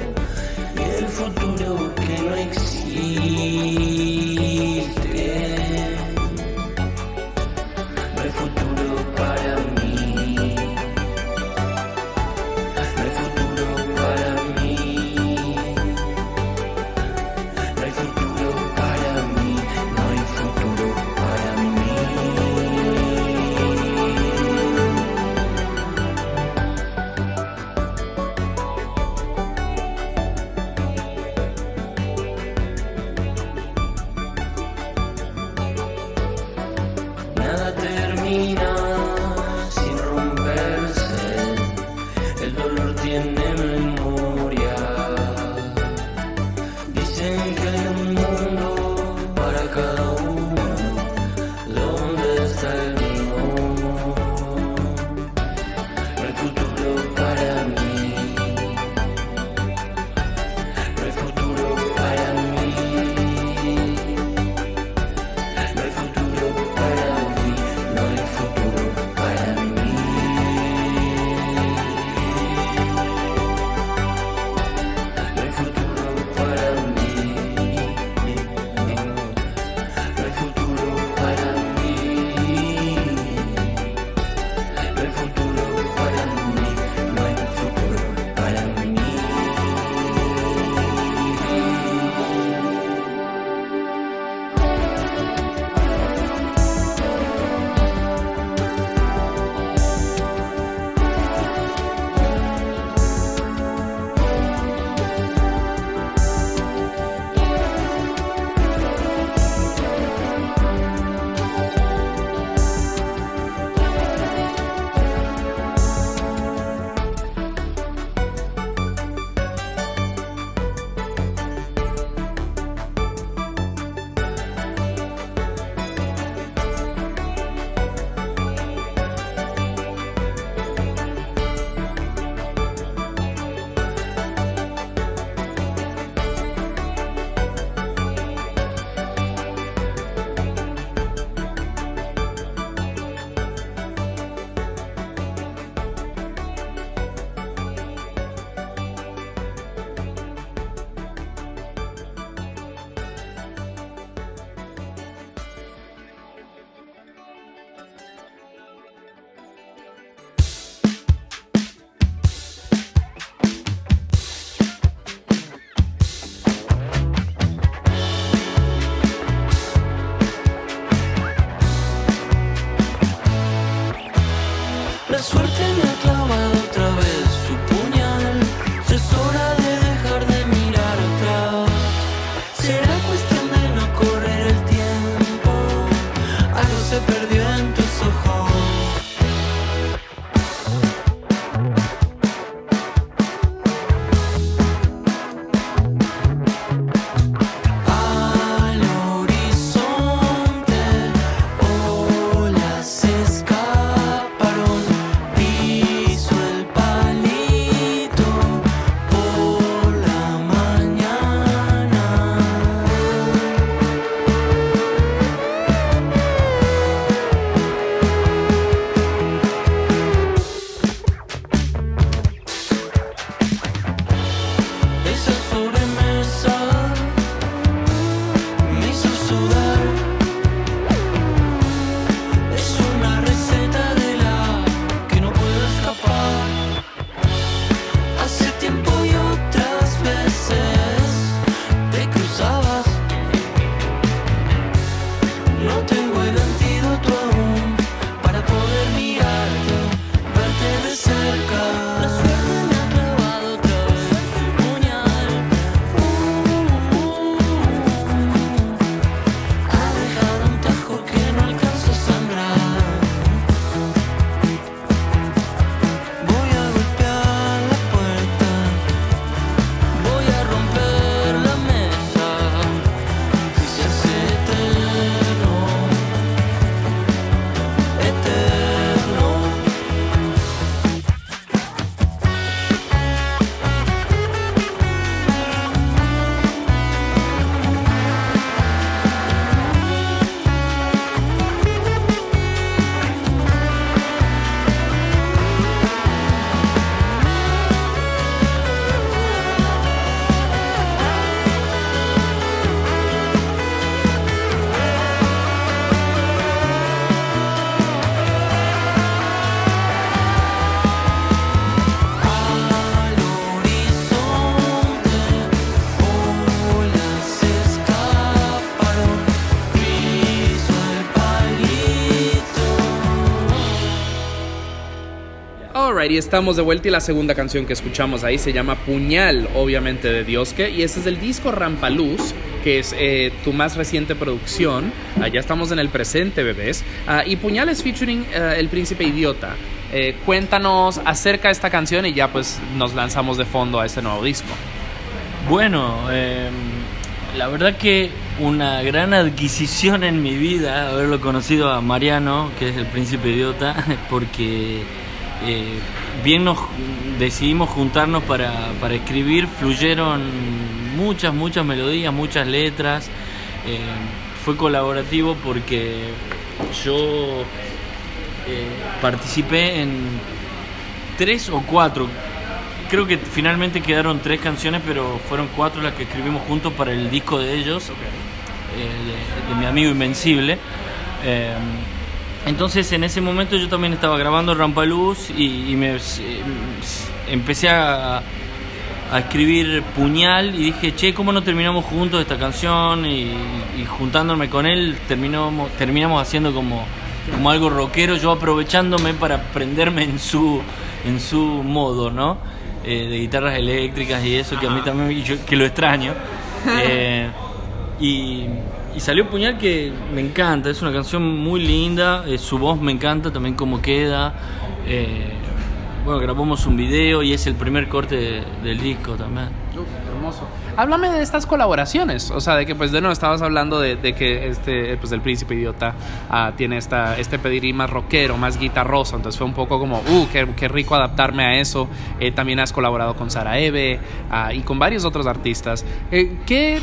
Y estamos de vuelta y la segunda canción que escuchamos ahí se llama Puñal, obviamente de Diosque, y este es el disco Rampaluz, que es eh, tu más reciente producción. Ah, ya estamos en el presente, bebés. Ah, y Puñal es featuring eh, El Príncipe Idiota. Eh, cuéntanos acerca de esta canción y ya pues nos lanzamos de fondo a este nuevo disco. Bueno, eh, la verdad que una gran adquisición en mi vida haberlo conocido a Mariano, que es el príncipe idiota, porque eh, bien nos decidimos juntarnos para, para escribir, fluyeron muchas, muchas melodías, muchas letras. eh, fue colaborativo porque yo eh, participé en tres o cuatro creo que finalmente quedaron tres canciones, pero fueron cuatro las que escribimos juntos para el disco de ellos, eh, de, de mi amigo Invencible. Eh, entonces en ese momento yo también estaba grabando Rampaluz y, y me eh, empecé a, a escribir Puñal y dije, che, ¿cómo no terminamos juntos esta canción? Y, y juntándome con él terminamos, terminamos haciendo como, como algo rockero, yo aprovechándome para prenderme en su, en su modo, ¿no? Eh, de guitarras eléctricas y eso, que a mí también, yo- que lo extraño. Eh, y, y salió Puñal que me encanta, es una canción muy linda, eh, su voz me encanta también cómo queda. eh, bueno, grabamos un video y es el primer corte de- del disco también. hermoso. Háblame de estas colaboraciones, o sea, de que pues de nuevo estabas hablando de, de que este, pues el príncipe idiota ah, tiene esta, este pedirí más rockero, más guitarroso, entonces fue un poco como, uh, qué, qué rico adaptarme a eso. Eh, también has colaborado con Sara Eve ah, y con varios otros artistas. Eh, ¿qué,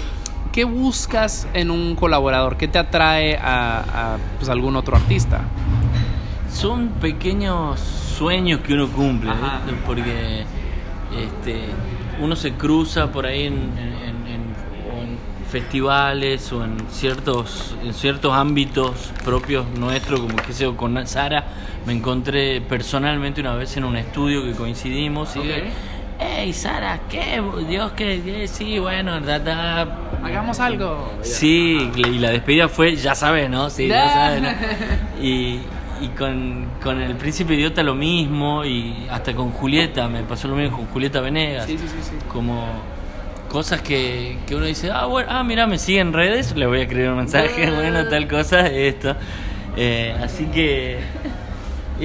¿Qué buscas en un colaborador? ¿Qué te atrae a, a, pues, algún otro artista? Son pequeños sueños que uno cumple. ¿viste? porque este, uno se cruza por ahí en, en- en- o en festivales o en ciertos, en ciertos ámbitos propios nuestros, como que sé con Sara me encontré personalmente una vez en un estudio que coincidimos y hey Sara, ¿qué? Dios, que sí, bueno, da, da". Hagamos algo. Sí, y la despedida fue, ya sabes, ¿no? Sí, ya sabes, ¿no? Y, y con, con el príncipe idiota lo mismo, y hasta con Julieta, me pasó lo mismo con Julieta Venegas. Sí, sí, sí, sí. Como cosas que, que uno dice, ah, bueno, ah, mira, me sigue en redes, le voy a escribir un mensaje, bueno, tal cosa, esto. Eh, así que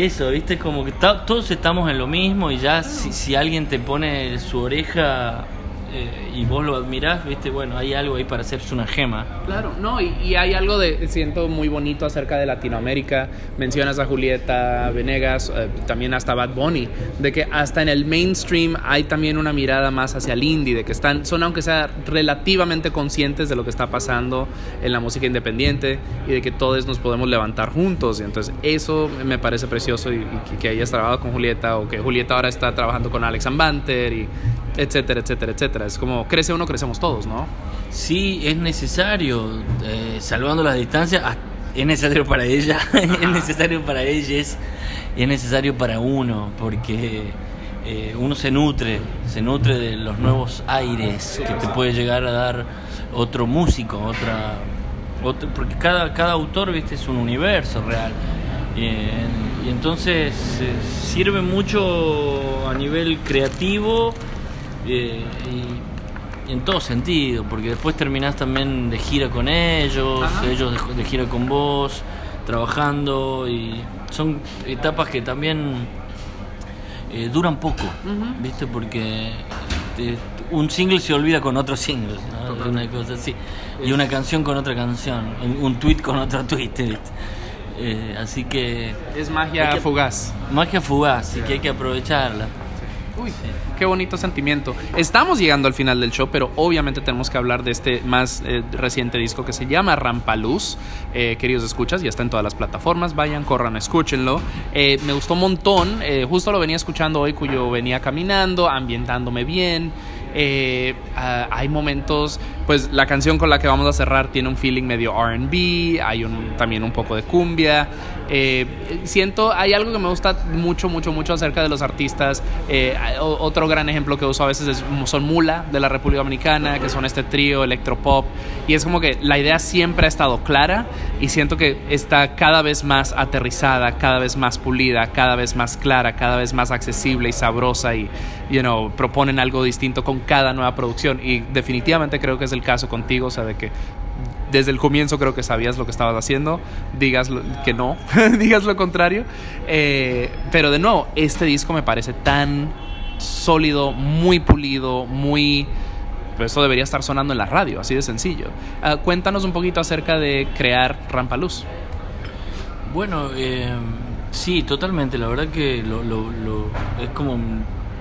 eso, viste, como que todos estamos en lo mismo y ya si, si alguien te pone su oreja eh, y vos lo admirás, viste, bueno, hay algo ahí para hacerse una gema. Claro, no, y, y hay algo de, siento muy bonito acerca de Latinoamérica. Mencionas a Julieta Venegas, eh, también hasta Bad Bunny, de que hasta en el mainstream hay también una mirada más hacia el indie, de que están, son aunque sea relativamente conscientes de lo que está pasando en la música independiente y de que todos nos podemos levantar juntos. Y entonces eso me parece precioso y, y que- hayas trabajado con Julieta o que Julieta ahora está trabajando con Alex Ambanter y etcétera, etcétera, etcétera. Es como crece uno, crecemos todos, ¿no? Sí, es necesario, eh, salvando las distancias, ah, es necesario para ella, es necesario para ellas, y es necesario para uno, porque eh, uno se nutre, se nutre de los nuevos aires que te puede llegar a dar otro músico, otra, otro- porque cada, cada autor, viste, es un universo real. Y entonces eh, sirve mucho a nivel creativo eh, y, y en todo sentido, porque después terminás también de gira con ellos, Ajá. ellos de, de gira con vos, trabajando y son etapas que también eh, duran poco, ¿viste? Porque eh, un single se olvida con otro single, ¿no? Una cosa así. Y una canción con otra canción, un, tweet con otro tweet, ¿viste? Eh, así que Es magia que- fugaz. magia fugaz y que hay que aprovecharla. Uy, qué bonito sentimiento. Estamos llegando al final del show, pero obviamente tenemos que hablar de este más eh, reciente disco que se llama Rampaluz. Eh, queridos escuchas, ya está en todas las plataformas. Vayan, corran, escúchenlo. Eh, me gustó un montón. justo lo venía escuchando hoy, cuyo venía caminando, ambientándome bien. Hay momentos, pues la canción con la que vamos a cerrar tiene un feeling medio RB, hay un, también un poco de cumbia. Eh, siento, hay algo que me gusta mucho, mucho, mucho acerca de los artistas. Eh, otro gran ejemplo que uso a veces es, son Mula de la República Dominicana, que son este trío electropop. Y es como que la idea siempre ha estado clara y siento que está cada vez más aterrizada, cada vez más pulida, cada vez más clara, cada vez más accesible y sabrosa y, you know, proponen algo distinto con cada nueva producción. Y definitivamente creo que es el caso contigo, o sea, de que desde el comienzo creo que sabías lo que estabas haciendo, digas lo- que no, digas lo contrario. Eh, pero de nuevo, este disco me parece tan sólido, muy pulido, muy... Eso debería estar sonando en la radio, así de sencillo. Ah, cuéntanos un poquito acerca de crear Rampaluz. Bueno, eh, sí, totalmente. La verdad que lo, lo- lo- es como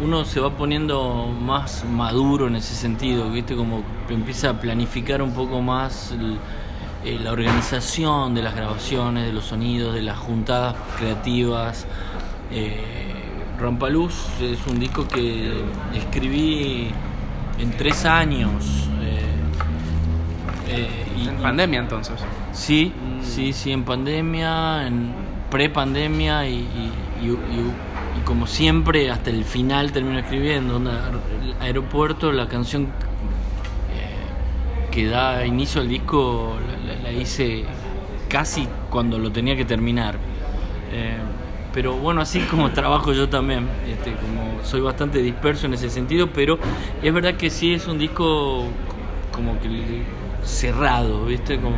uno se va poniendo más maduro en ese sentido, ¿viste? Como empieza a planificar un poco más el- eh, la organización de las grabaciones, de los sonidos, de las juntadas creativas. Eh, Rampaluz es un disco que escribí en tres años. eh, eh, y- En pandemia entonces. Sí, Mm. sí, sí, en pandemia, en pre-pandemia y, y- y- como siempre hasta el final termino escribiendo. el aeropuerto, la canción eh, que da inicio al disco la hice casi cuando lo tenía que terminar. Eh, pero bueno, así como trabajo yo también, este, como soy bastante disperso en ese sentido, pero es verdad que sí es un disco como que cerrado, ¿viste? Como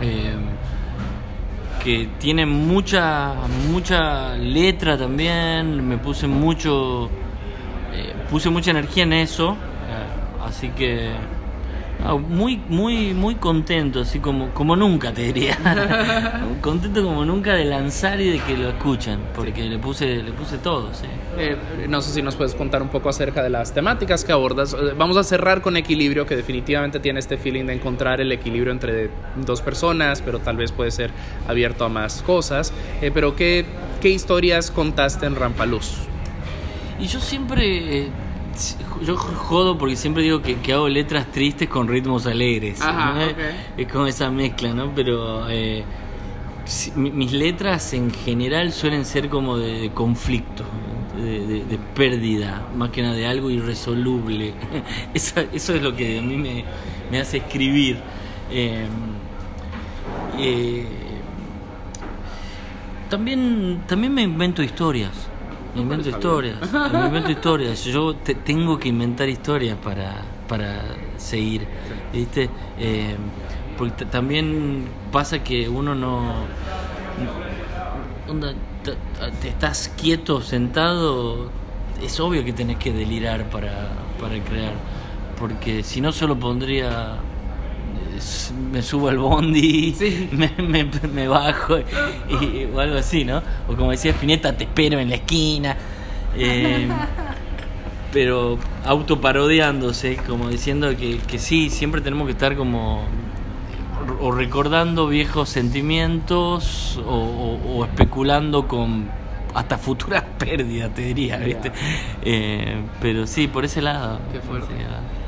eh, que tiene mucha mucha letra también, me puse mucho eh, puse mucha energía en eso, eh, así que ah, muy muy muy contento, así como como nunca te diría, contento como nunca de lanzar y de que lo escuchen, porque le puse le puse todo, sí. Eh, no sé si nos puedes contar un poco acerca de las temáticas que abordas. Eh, Vamos a cerrar con equilibrio, que definitivamente tiene este feeling de encontrar el equilibrio entre dos personas, pero tal vez puede ser abierto a más cosas. Eh, pero ¿qué, ¿qué historias contaste en Rampaluz? Y yo siempre. eh, yo jodo porque siempre digo que, que hago letras tristes con ritmos alegres. Ajá, ¿no? Es como esa mezcla, ¿no? Pero. eh, si- mi- mis letras en general suelen ser como de, de conflicto, de, de- de pérdida, más que nada de algo irresoluble. eso, eso es lo que a mí me, me hace escribir. Eh, eh, también, también me invento historias. Invento historias. Invento historias. Yo te- tengo que inventar historias para, para seguir. ¿Viste? Eh, porque también pasa que uno no. onda, t- te estás quieto, sentado. Es obvio que tenés que delirar para, para crear. Porque si no, solo pondría me subo al bondi, Sí. me, me- me bajo y- o algo así, ¿no? O como decía Spinetta, te espero en la esquina. Eh, pero autoparodiándose, como diciendo que, que sí, siempre tenemos que estar como o recordando viejos sentimientos o, o- o especulando con hasta futuras pérdidas, te diría, ¿viste? Eh, pero sí, por ese lado. Qué fuerte.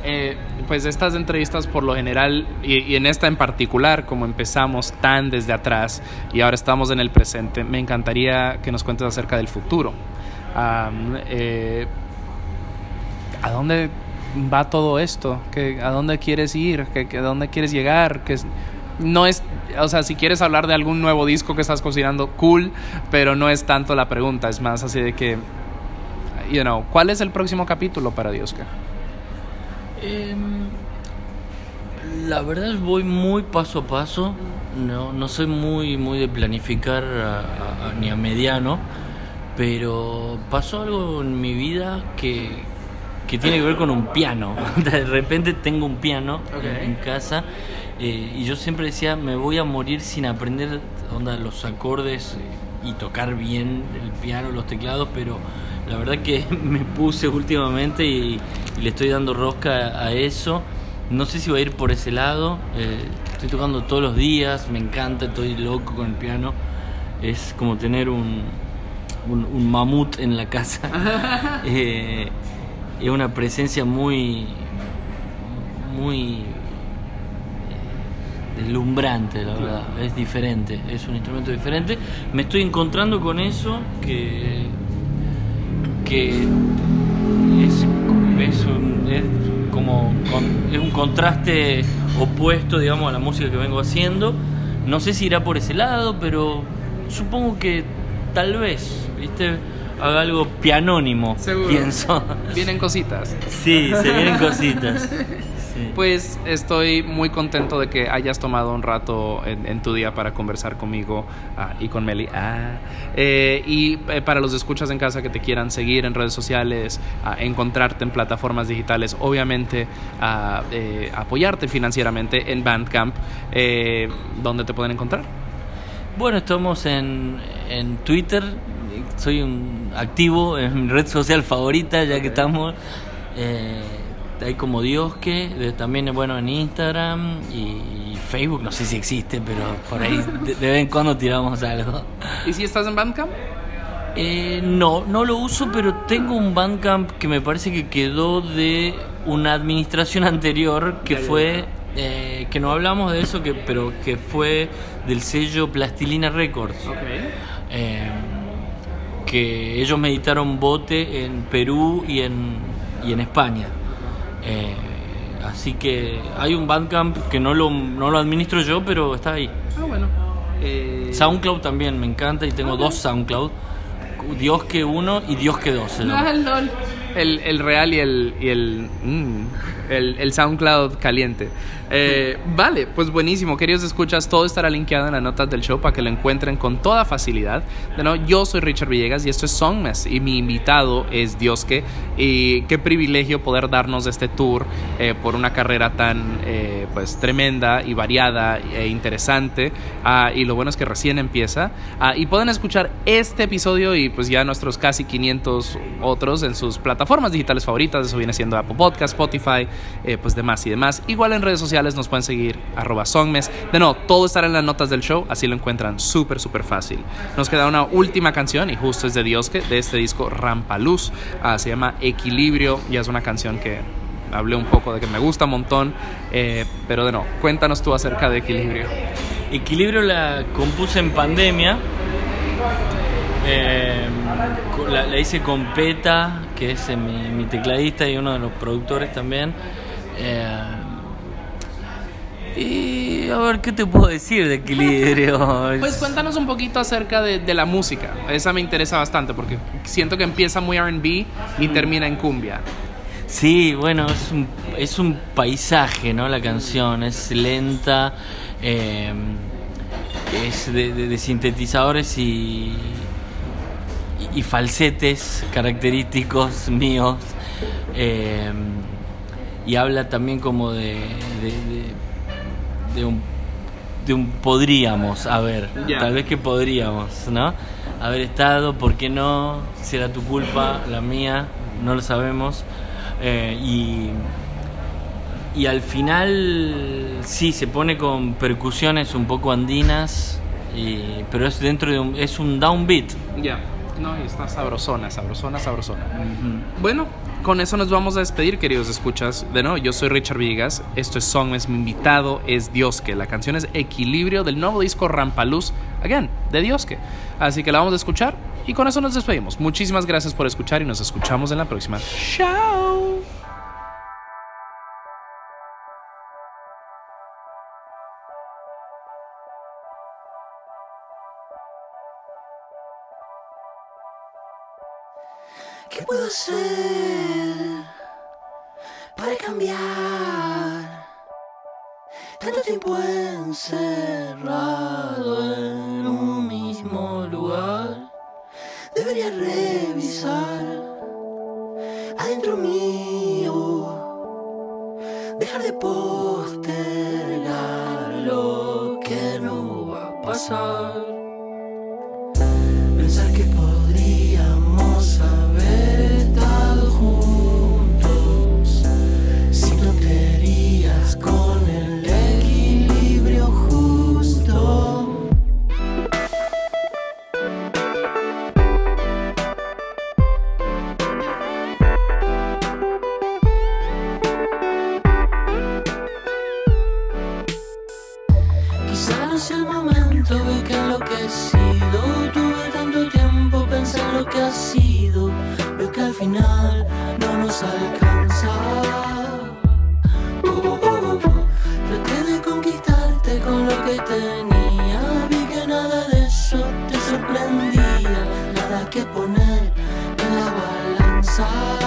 Eh, pues estas entrevistas por lo general, y, y en esta en particular, como empezamos tan desde atrás y ahora estamos en el presente, me encantaría que nos cuentes acerca del futuro. Am, eh, ¿A dónde va todo esto? ¿Qué, ¿A dónde quieres ir? ¿Qué, qué- ¿A dónde quieres llegar? Es- no es, o sea, si quieres hablar de algún nuevo disco que estás considerando, cool, pero no es tanto la pregunta, es más así de que, you know, ¿cuál es el próximo capítulo para Diosca? Em, la verdad voy muy paso a paso. No, no soy muy, muy de planificar a- ni a mediano, pero pasó algo en mi vida que, que tiene que ver con un piano. De repente tengo un piano Ok. en, casa eh, y yo siempre decía, me voy a morir sin aprender onda, los acordes eh, y tocar bien el piano, los teclados, pero la verdad que me puse últimamente y, y le estoy dando rosca a eso. No sé si va a ir por ese lado. eh, estoy tocando todos los días, me encanta, estoy loco con el piano. Es como tener un, un, un mamut en la casa. Eh, es una presencia muy, muy eh, deslumbrante, la verdad. Es diferente, es un instrumento diferente. Me estoy encontrando con eso que, que es, es como con- es un contraste opuesto, digamos, a la música que vengo haciendo. No sé si irá por ese lado, pero supongo que tal vez, ¿viste? Haga algo pianónimo, Seguro. pienso. Vienen cositas. Sí, se vienen cositas. Sí. Pues estoy muy contento de que hayas tomado un rato en, en tu día para conversar conmigo ah, y con Meli. Ah. Eh, y eh, para los escuchas en casa que te quieran seguir en redes sociales, ah, encontrarte en plataformas digitales, obviamente ah, eh, apoyarte financieramente en Bandcamp, eh, ¿dónde te pueden encontrar? Bueno, estamos en, en Twitter. Soy un activo en mi red social favorita, ya que estamos. Eh, hay como Dios que, eh, también bueno en Instagram y Facebook, no sé si existe, pero por ahí de, de vez en cuando tiramos algo. ¿Y si estás en Bandcamp? Eh, no, no lo uso, pero tengo un Bandcamp que me parece que quedó de una administración anterior que fue eh, que no hablamos de eso, que pero que fue del sello Plastilina Records. Eh, que ellos me editaron bote en Perú y en, y en España. Eh, así que hay un Bandcamp que no lo, no lo administro yo, pero está ahí. Ah, bueno. Eh, SoundCloud también me encanta y tengo dos SoundCloud. Dios que uno y Dios que dos. llama. Ah, lol. El, el real y el, y el, mm, el, el SoundCloud caliente. Eh, vale, pues buenísimo. Queridos escuchas, todo estará linkeado en las notas del show para que lo encuentren con toda facilidad. De nuevo, yo soy Richard Villegas y esto es Songmas y mi invitado es Diosque. Y qué privilegio poder darnos este tour eh, por una carrera tan eh, pues tremenda y variada e interesante. Ah, y lo bueno es que recién empieza. Ah, y pueden escuchar este episodio y pues ya nuestros casi 500 otros en sus plataformas digitales favoritas. Eso viene siendo Apple Podcast, Spotify, pues demás y demás. Igual en redes sociales nos pueden seguir arroba songmes. De nuevo, todo estará en las notas del show, así lo encuentran súper, súper fácil. Nos queda una última canción y justo es de Diosque, de este disco Rampaluz. Ah, se llama Equilibrio y es una canción que hablé un poco de que me gusta un montón. eh, pero de nuevo, cuéntanos tú acerca de Equilibrio. Equilibrio la compuse en pandemia. Eh, la, la hice con Peta, que es eh, mi, mi tecladista y uno de los productores también. Y a ver, ¿qué te puedo decir de equilibrio? Pues cuéntanos un poquito acerca de, de la música. Esa me interesa bastante porque siento que empieza muy RB y termina en cumbia. Sí, bueno, es un, es un paisaje, ¿no? La canción es lenta, eh, es de, de- de sintetizadores y, y, y falsetes característicos míos. eh, y habla también como de, de, un, de un podríamos haber, Ya. tal vez que podríamos, ¿no? Haber estado, ¿por qué no? Si era tu culpa, la mía, no lo sabemos. Eh, y, y al final sí se pone con percusiones un poco andinas, y- pero es dentro de un, es un downbeat. Ya. No, y está sabrosona, sabrosona, sabrosona. Bueno, con eso nos vamos a despedir, queridos escuchas. De nuevo, yo soy Richard Villegas. Esto es Song, es mi invitado, es Diosque. La canción es Equilibrio del nuevo disco Rampaluz, again, de Diosque. Así que la vamos a escuchar y con eso nos despedimos. Muchísimas gracias por escuchar y nos escuchamos en la próxima. Chao. Para cambiar? Tanto tiempo encerrado en un mismo lugar. Debería revisar adentro mío. Dejar de postergar lo que no va a pasar. nada que poner en la balanza.